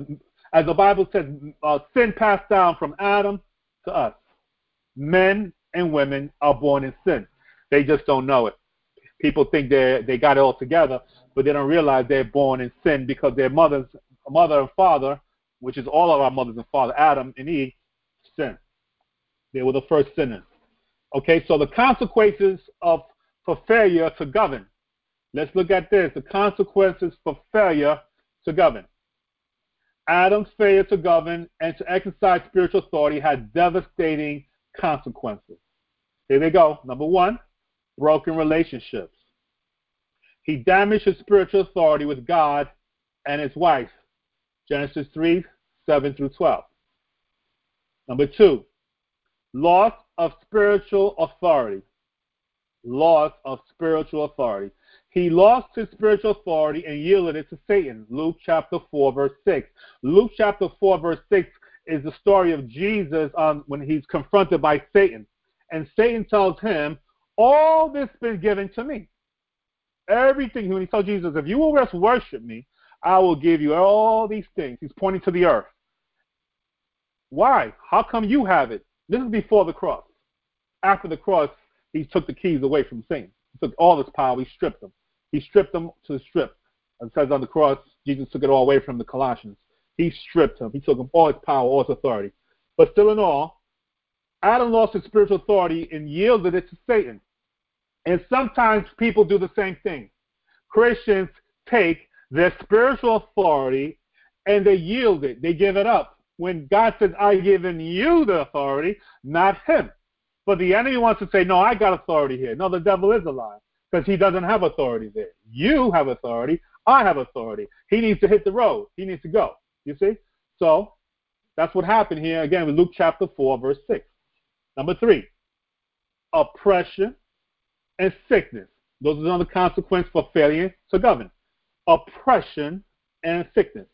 as the Bible says, uh, sin passed down from Adam to us men and women are born in sin. They just don't know it. People think they they got it all together, but they don't realize they're born in sin because their mothers, mother and father, which is all of our mothers and father, Adam and Eve, sin. They were the first sinners. Okay, so the consequences of for failure to govern. Let's look at this. The consequences for failure to govern. Adam's failure to govern and to exercise spiritual authority had devastating consequences. Here they go. Number one, broken relationships. He damaged his spiritual authority with God and his wife. Genesis 3 7 through 12. Number two, loss of spiritual authority. Loss of spiritual authority. He lost his spiritual authority and yielded it to Satan. Luke chapter 4, verse 6. Luke chapter 4, verse 6 is the story of Jesus um, when he's confronted by Satan. And Satan tells him, All this has been given to me. Everything, when he tells Jesus, If you will just worship me, I will give you all these things. He's pointing to the earth. Why? How come you have it? This is before the cross. After the cross, he took the keys away from Satan. He took all his power, he stripped them. He stripped them to the strip. It says on the cross, Jesus took it all away from the Colossians. He stripped him. He took him all his power, all his authority. But still in all, Adam lost his spiritual authority and yielded it to Satan. And sometimes people do the same thing. Christians take their spiritual authority and they yield it. They give it up. When God says, I've given you the authority, not him. But the enemy wants to say, No, I got authority here. No, the devil is a lie because he doesn't have authority there. You have authority. I have authority. He needs to hit the road. He needs to go. You see? So that's what happened here again with Luke chapter 4, verse 6. Number three, oppression and sickness. Those are the consequences for failure to govern. Oppression and sickness.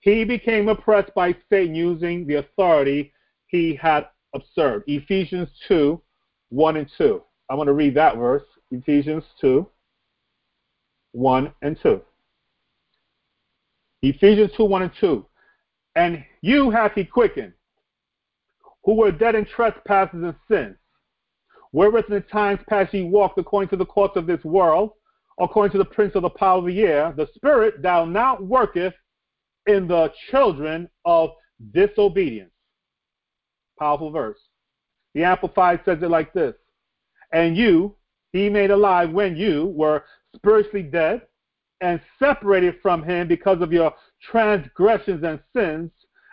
He became oppressed by Satan using the authority he had observed. Ephesians 2, 1 and 2. I'm going to read that verse. Ephesians 2, 1 and 2. Ephesians 2 1 and 2. And you hath he quickened, who were dead in trespasses and sins, wherewith in the times past ye walked according to the course of this world, according to the prince of the power of the air, the spirit thou now worketh in the children of disobedience. Powerful verse. The Amplified says it like this And you, he made alive when you were spiritually dead and separated from him because of your transgressions and sins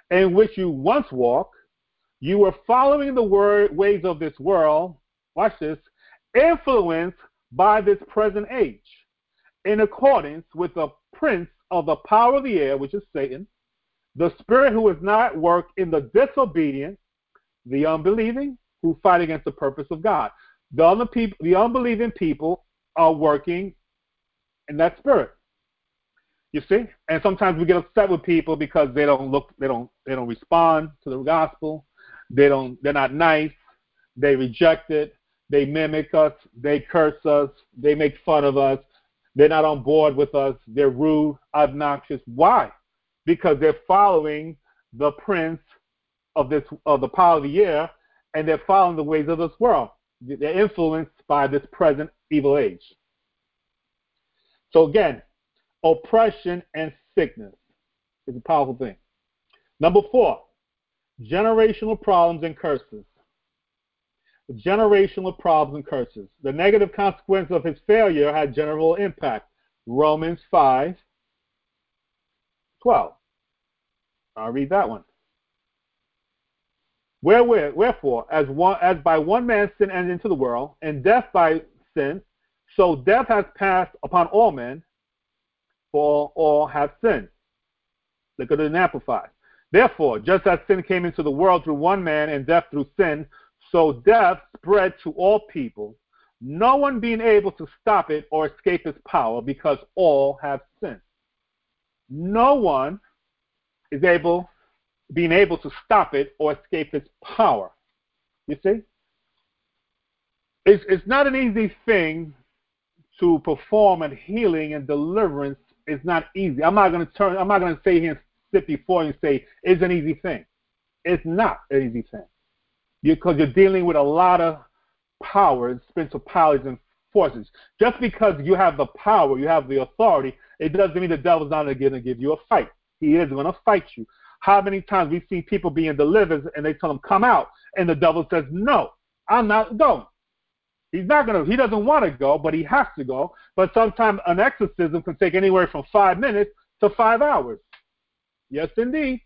in which you once walked, you were following the word, ways of this world, watch this, influenced by this present age, in accordance with the prince of the power of the air, which is Satan, the spirit who is now at work in the disobedient, the unbelieving, who fight against the purpose of God. The, people, the unbelieving people are working in that spirit. You see? And sometimes we get upset with people because they don't look they don't they don't respond to the gospel. They don't they're not nice. They reject it. They mimic us. They curse us. They make fun of us. They're not on board with us. They're rude, obnoxious. Why? Because they're following the prince of this of the power of the air and they're following the ways of this world. They're influenced by this present evil age. So again, oppression and sickness is a powerful thing. Number four, generational problems and curses. Generational problems and curses. The negative consequence of his failure had general impact. Romans 5 12. I'll read that one. Where wherefore, as one as by one man sin entered into the world, and death by sin, so death has passed upon all men, for all have sinned. Look at it in Amplified. Therefore, just as sin came into the world through one man and death through sin, so death spread to all people, no one being able to stop it or escape its power because all have sinned. No one is able being able to stop it or escape its power. You see? It's, it's not an easy thing to perform and healing and deliverance. is not easy. I'm not going to turn. I'm not to say here and sit before you and say it's an easy thing. It's not an easy thing because you're dealing with a lot of power and spiritual powers, and forces. Just because you have the power, you have the authority, it doesn't mean the devil's not going to give you a fight. He is going to fight you. How many times we see people being delivered and they tell them come out, and the devil says no, I'm not going. He's not gonna. He doesn't want to go, but he has to go. But sometimes an exorcism can take anywhere from five minutes to five hours. Yes, indeed.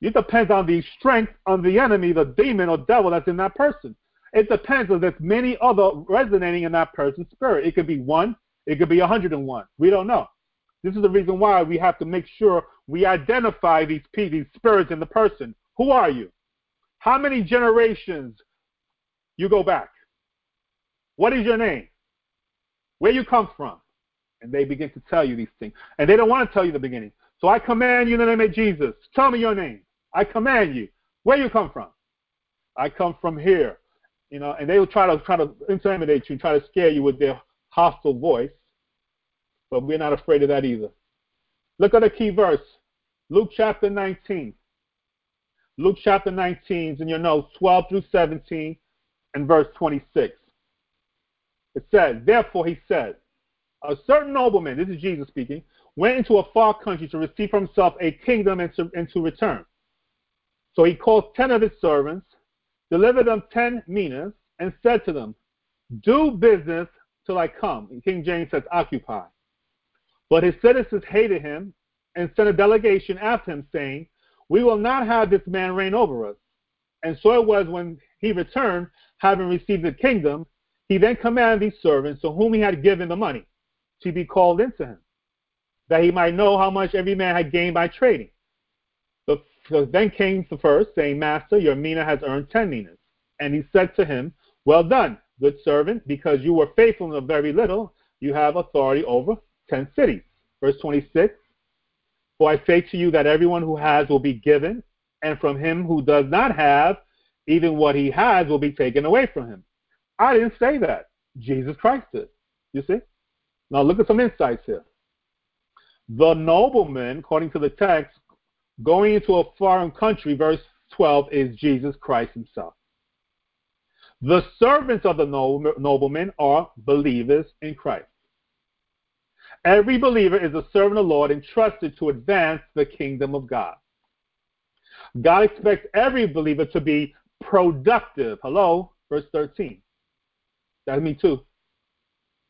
It depends on the strength of the enemy, the demon or devil that's in that person. It depends on there's many other resonating in that person's spirit. It could be one, it could be 101. We don't know. This is the reason why we have to make sure we identify these, these spirits in the person. Who are you? How many generations you go back? What is your name? Where you come from? And they begin to tell you these things. And they don't want to tell you the beginning. So I command you in the name of Jesus. Tell me your name. I command you. Where you come from? I come from here. You know, and they will try to try to intimidate you, try to scare you with their hostile voice. But we're not afraid of that either. Look at the key verse. Luke chapter 19. Luke chapter 19 is in your notes, 12 through 17, and verse 26. It says, Therefore he said, A certain nobleman, this is Jesus speaking, went into a far country to receive for himself a kingdom and to, and to return. So he called ten of his servants, delivered them ten minas, and said to them, Do business till I come. And King James says, Occupy. But his citizens hated him and sent a delegation after him, saying, We will not have this man reign over us. And so it was when he returned, having received the kingdom, he then commanded these servants to whom he had given the money to be called into him, that he might know how much every man had gained by trading. So then came the first, saying, Master, your mina has earned ten minas. And he said to him, Well done, good servant, because you were faithful in very little, you have authority over ten cities. Verse 26 For I say to you that everyone who has will be given, and from him who does not have, even what he has will be taken away from him. I didn't say that. Jesus Christ did. You see? Now look at some insights here. The nobleman, according to the text, going into a foreign country, verse 12, is Jesus Christ himself. The servants of the nobleman are believers in Christ. Every believer is a servant of the Lord entrusted to advance the kingdom of God. God expects every believer to be productive. Hello, verse 13. That's me too.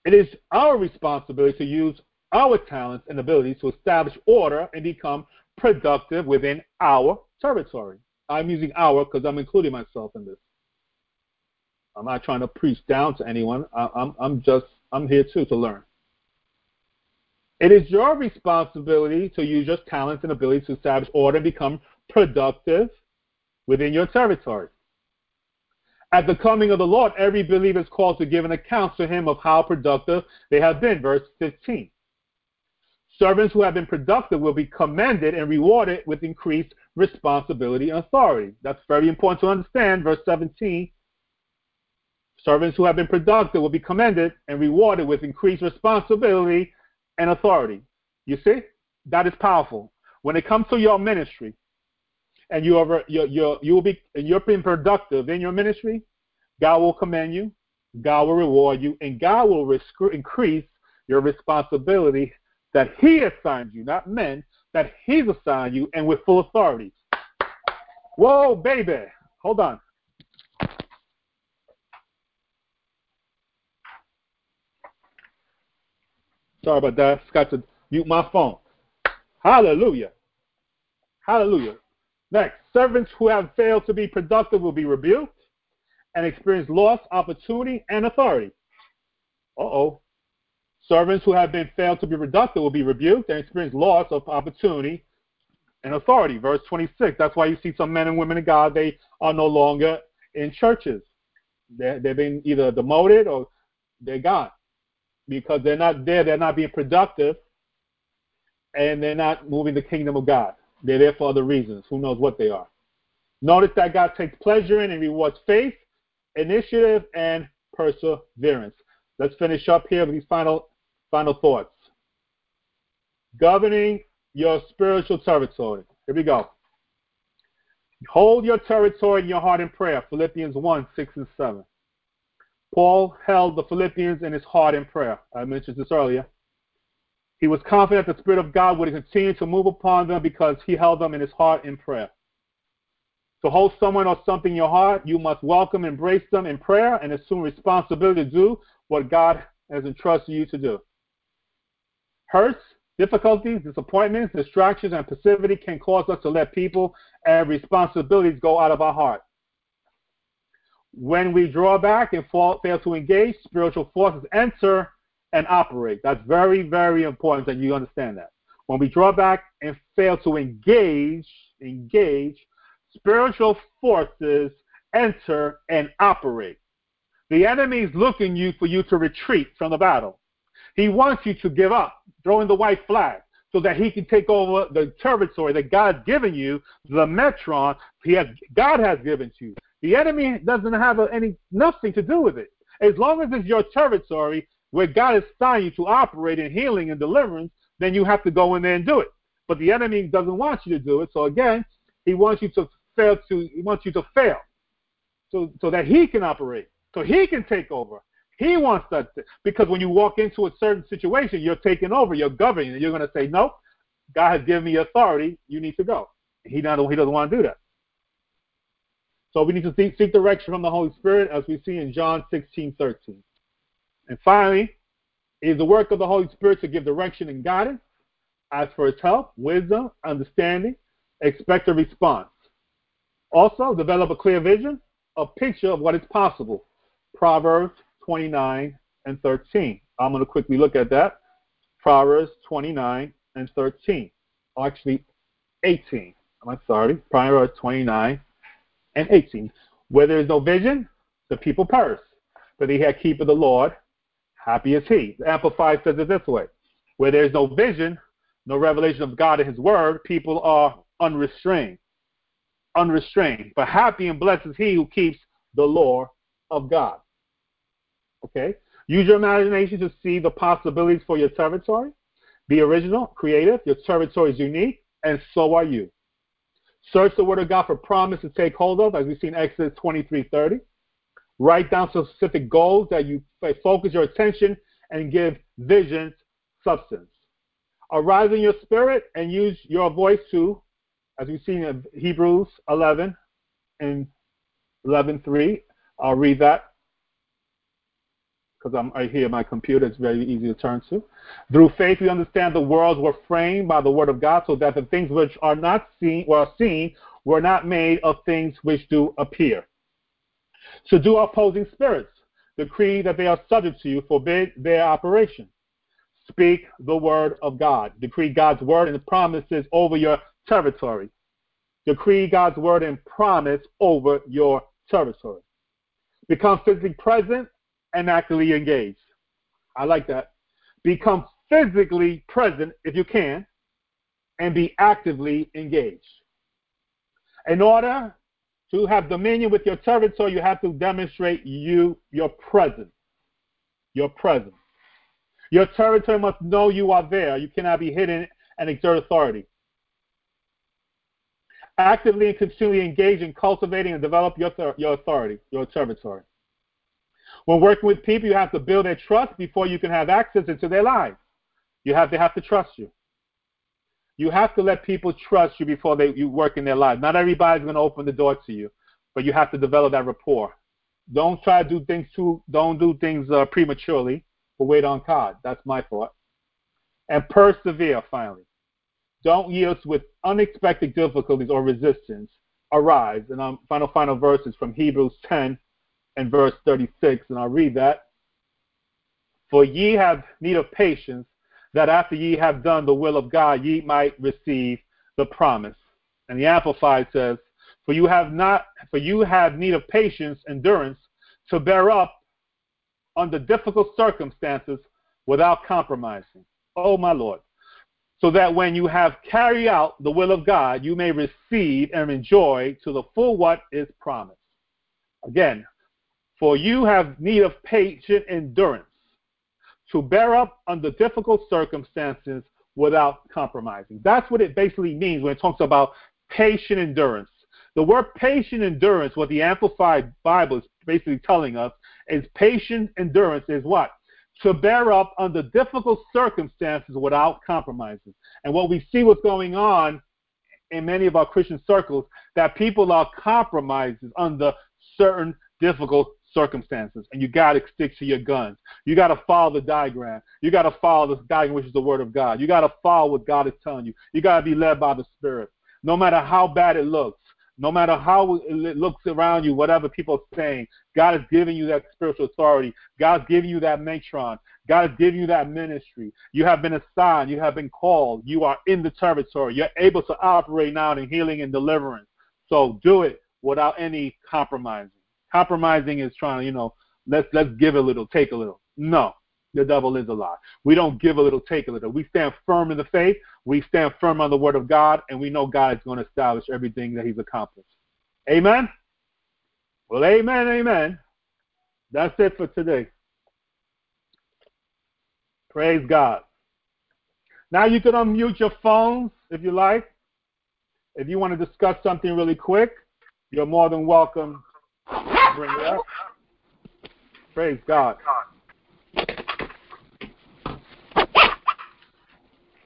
It is our responsibility to use our talents and abilities to establish order and become productive within our territory. I'm using our because I'm including myself in this. I'm not trying to preach down to anyone. I, I'm, I'm just, I'm here too to learn. It is your responsibility to use your talents and abilities to establish order and become productive within your territory. At the coming of the Lord, every believer is called to give an account to him of how productive they have been. Verse 15. Servants who have been productive will be commended and rewarded with increased responsibility and authority. That's very important to understand. Verse 17 Servants who have been productive will be commended and rewarded with increased responsibility and authority. You see? That is powerful. When it comes to your ministry, and you are you you you will be you're being productive in your ministry, God will commend you, God will reward you, and God will increase your responsibility that He assigned you, not men, that He's assigned you, and with full authority. Whoa, baby. Hold on. Sorry about that. Got to mute my phone. Hallelujah. Hallelujah. Next, servants who have failed to be productive will be rebuked and experience loss, opportunity, and authority. Uh oh. Servants who have been failed to be productive will be rebuked and experience loss of opportunity and authority. Verse 26. That's why you see some men and women of God, they are no longer in churches. they they've been either demoted or they're gone because they're not there, they're not being productive, and they're not moving the kingdom of God. They're there for other reasons. Who knows what they are? Notice that God takes pleasure in and rewards faith, initiative, and perseverance. Let's finish up here with these final final thoughts. Governing your spiritual territory. Here we go. Hold your territory in your heart in prayer. Philippians 1 6 and 7. Paul held the Philippians in his heart in prayer. I mentioned this earlier. He was confident the Spirit of God would continue to move upon them because he held them in his heart in prayer. To hold someone or something in your heart, you must welcome, embrace them in prayer, and assume responsibility to do what God has entrusted you to do. Hurts, difficulties, disappointments, distractions, and passivity can cause us to let people and responsibilities go out of our heart. When we draw back and fall, fail to engage, spiritual forces enter and operate. That's very, very important that you understand that. When we draw back and fail to engage, engage, spiritual forces enter and operate. The enemy is looking you for you to retreat from the battle. He wants you to give up, throwing the white flag, so that he can take over the territory that God's given you, the metron he has, God has given to you. The enemy doesn't have any nothing to do with it. As long as it's your territory where God has assigned you to operate in healing and deliverance, then you have to go in there and do it. But the enemy doesn't want you to do it. So again, he wants you to fail to he wants you to fail. So so that he can operate. So he can take over. He wants that to, because when you walk into a certain situation, you're taking over, you're governing, and you're going to say, "No, God has given me authority. You need to go." He not he doesn't want to do that. So we need to seek, seek direction from the Holy Spirit as we see in John 16, 13. And finally, it is the work of the Holy Spirit to give direction and guidance. Ask for his help, wisdom, understanding, expect a response. Also, develop a clear vision, a picture of what is possible. Proverbs 29 and 13. I'm going to quickly look at that. Proverbs 29 and 13. Actually, 18. I'm sorry. Proverbs 29 and 18. Where there is no vision, the people perish. But he had keep of the Lord, happy is he. The Amplified says it this way. Where there is no vision, no revelation of God and his word, people are unrestrained. Unrestrained. But happy and blessed is he who keeps the law of God. Okay? Use your imagination to see the possibilities for your territory. Be original, creative. Your territory is unique, and so are you. Search the Word of God for promise to take hold of, as we see in Exodus 23:30. Write down specific goals that you focus your attention and give visions substance. Arise in your spirit and use your voice to, as we see in Hebrews 11 and 11:3. I'll read that because right here. My computer is very easy to turn to. Through faith, we understand the worlds were framed by the word of God, so that the things which are not seen are seen were not made of things which do appear. So do opposing spirits decree that they are subject to you, forbid their operation. Speak the word of God. Decree God's word and promises over your territory. Decree God's word and promise over your territory. Become physically present and actively engaged. I like that. Become physically present if you can, and be actively engaged. In order to have dominion with your territory, you have to demonstrate you your presence. Your presence. Your territory must know you are there. You cannot be hidden and exert authority. Actively and continually engage in cultivating and develop your, your authority, your territory. When working with people, you have to build their trust before you can have access into their lives. You have to have to trust you. You have to let people trust you before they you work in their lives. Not everybody's going to open the door to you, but you have to develop that rapport. Don't try to do things too. Don't do things uh, prematurely, but wait on God. That's my thought. And persevere. Finally, don't yield with unexpected difficulties or resistance arise. And our final final verses from Hebrews 10 and verse 36, and I'll read that. For ye have need of patience, that after ye have done the will of God, ye might receive the promise. And the Amplified says, For you have not for you have need of patience, endurance, to bear up under difficult circumstances without compromising. Oh my Lord. So that when you have carried out the will of God, you may receive and enjoy to the full what is promised. Again, for you have need of patient endurance to bear up under difficult circumstances without compromising. That's what it basically means when it talks about patient endurance. The word patient endurance, what the Amplified Bible is basically telling us, is patient endurance is what? To bear up under difficult circumstances without compromising. And what we see what's going on in many of our Christian circles, that people are compromising under certain difficult circumstances, and you got to stick to your guns. You got to follow the diagram. You got to follow this diagram, which is the Word of God. You got to follow what God is telling you. You got to be led by the Spirit. No matter how bad it looks, no matter how it looks around you, whatever people are saying, God is giving you that spiritual authority. God God's giving you that metron. God is giving you that ministry. You have been assigned. You have been called. You are in the territory. You're able to operate now in healing and deliverance. So do it without any compromising. Compromising is trying to, you know, let's let's give a little, take a little. No, the devil is a lie. We don't give a little, take a little. We stand firm in the faith. We stand firm on the word of God, and we know God is going to establish everything that He's accomplished. Amen. Well, amen, amen. That's it for today. Praise God. Now you can unmute your phones if you like. If you want to discuss something really quick, you're more than welcome bring it up. Praise God.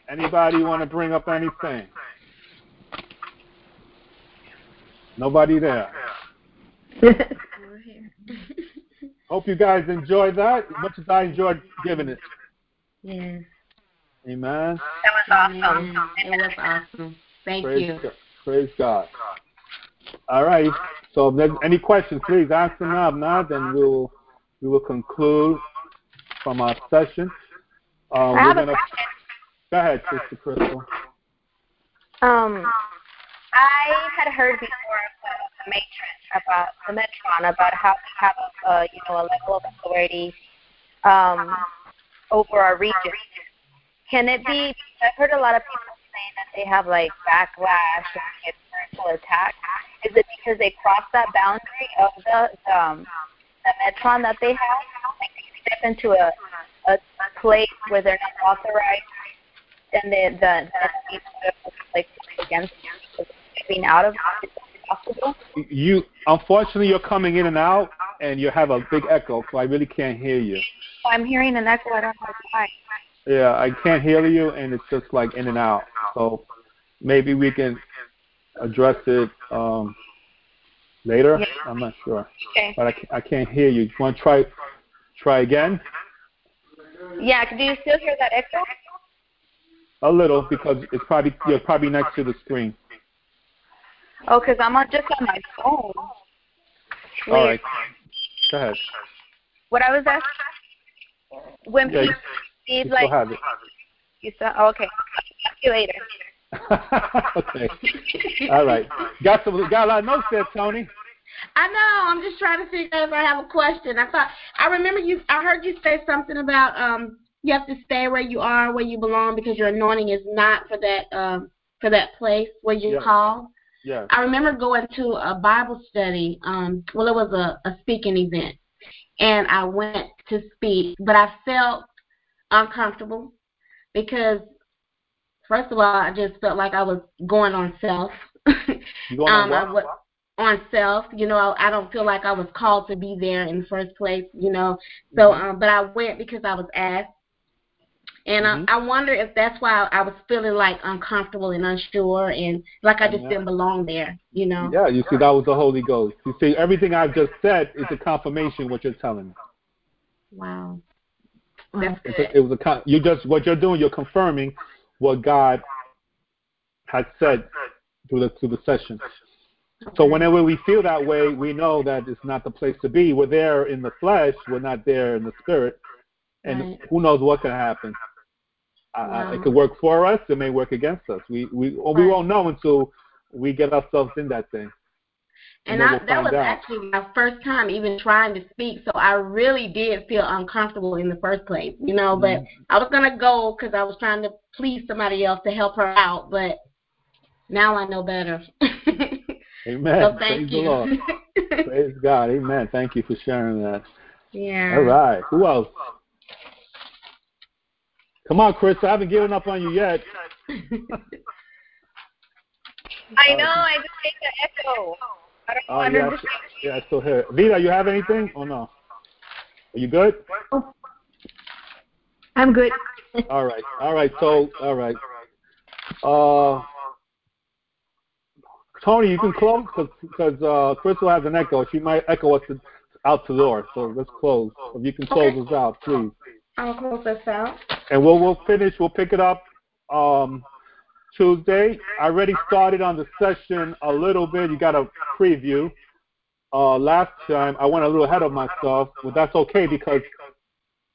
Anybody want to bring up anything? Nobody there. (laughs) Hope you guys enjoyed that as much as I enjoyed giving it. Yes. Amen. That was awesome. It was awesome. Thank Praise you. God. Praise God. All right. So if there's any questions, please ask them now. If not, then we'll we will conclude from our session. Uh, I have a question. go ahead, Sister Crystal. Um, I had heard before about the matrix, about the metron, about how we have, uh, you know, a level of authority um, over our region. Can it be? I've heard a lot of people saying that they have like backlash or get spiritual attack. Is it because they cross that boundary of the um, the metron that they have? Like they step into a a place where they're not authorized, and the the, the like against stepping out of it possible? You unfortunately you're coming in and out, and you have a big echo, so I really can't hear you. I'm hearing an echo. I don't know why. Yeah, I can't hear you, and it's just like in and out. So maybe we can address it um, later. Yeah. I'm not sure, Okay. but I, I can't hear you. You want to try try again? Yeah. Do you still hear that echo? A little because it's probably you're probably next to the screen. Oh, because I'm on just on my phone. All right, go ahead. What I was asking, when Yeah, you, people you like have it. you said, oh, okay. Talk to you later. (laughs) okay. All right. Got some got a lot of notes there, Tony. I know. I'm just trying to figure out if I have a question. I thought I remember you. I heard you say something about um you have to stay where you are, where you belong, because your anointing is not for that um for that place where you Yeah. call. Yeah. I remember going to a Bible study. Um, well, it was a, a speaking event, and I went to speak, but I felt uncomfortable because, first of all, I just felt like I was going on self. Going on (laughs) um, I what? wa- on self. You know, I, I don't feel like I was called to be there in the first place. You know, so Mm-hmm. um, but I went because I was asked. And Mhm. I, I wonder if that's why I was feeling like uncomfortable and unsure, and like I just Yeah. didn't belong there. You know. Yeah, you see, that was the Holy Ghost. You see, everything I've just said is a confirmation what you're telling me. Wow. Wow. That's good. it was a con- you just what you're doing. You're confirming what God had said through the through the session. So whenever we feel that way, we know that it's not the place to be. We're there in the flesh. We're not there in the spirit. And Right. who knows what can happen? Uh, it could work for us. It may work against us. We we well, we won't know until we get ourselves in that thing. And then I, that was out. actually my first time even trying to speak, so I really did feel uncomfortable in the first place, you know. But Mm-hmm. I was gonna go because I was trying to please somebody else to help her out, but now I know better. (laughs) Amen. so Praise thank the you. Lord. (laughs) Praise God. Amen. Thank you for sharing that. yeah. All right. Who else? Come on, Chris. I haven't given up on you yet. (laughs) I know, I just hate the echo. I. Oh, I yeah, I- yeah, I still hear it. Vita, you have anything or no? Are you good? Oh. I'm good. All right. All right. So, all right. Uh, Tony, you can close because uh, Crystal has an echo. She might echo us to, out to the door. So let's close. If you can close Okay. us out, please. I'll close this out. And we'll we'll finish. We'll pick it up um, Tuesday. I already started on the session a little bit. You got a preview. Uh, last time I went a little ahead of myself, but that's okay because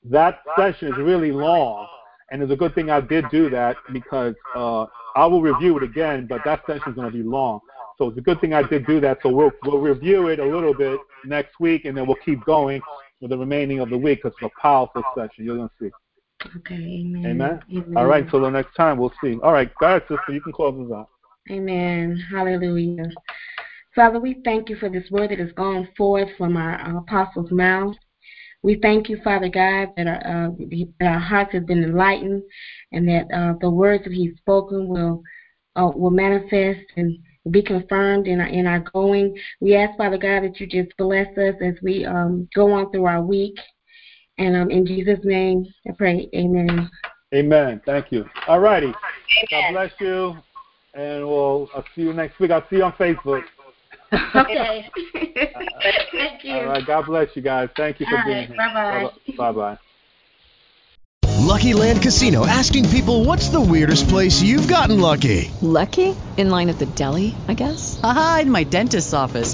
that session is really long, and it's a good thing I did do that because uh, I will review it again, but that session is going to be long. So it's a good thing I did do that. So we'll we'll review it a little bit next week, and then we'll keep going for the remaining of the week because it's a powerful session. You're going to see. Okay. Amen. Amen. Amen. All right. Till the next time, we'll see. All right. Go ahead, sister. You can close us out. Amen. Hallelujah. Father, we thank you for this word that has gone forth from our uh, apostles' mouth. We thank you, Father God, that our, uh, that our hearts have been enlightened and that uh, the words that He's spoken will uh, will manifest and be confirmed in our, in our going. We ask, Father God, that you just bless us as we um, go on through our week. And um, in Jesus' name, I pray. Amen. Amen. Thank you. All righty. God bless you, and we'll I'll see you next week. I'll see you on Facebook. okay. (laughs) thank you. All right. God bless you guys. Thank you for All being right, here. bye-bye. Bye bye. Lucky Land Casino asking people what's the weirdest place you've gotten lucky? Lucky? In line at the deli, I guess? Aha, in my dentist's office.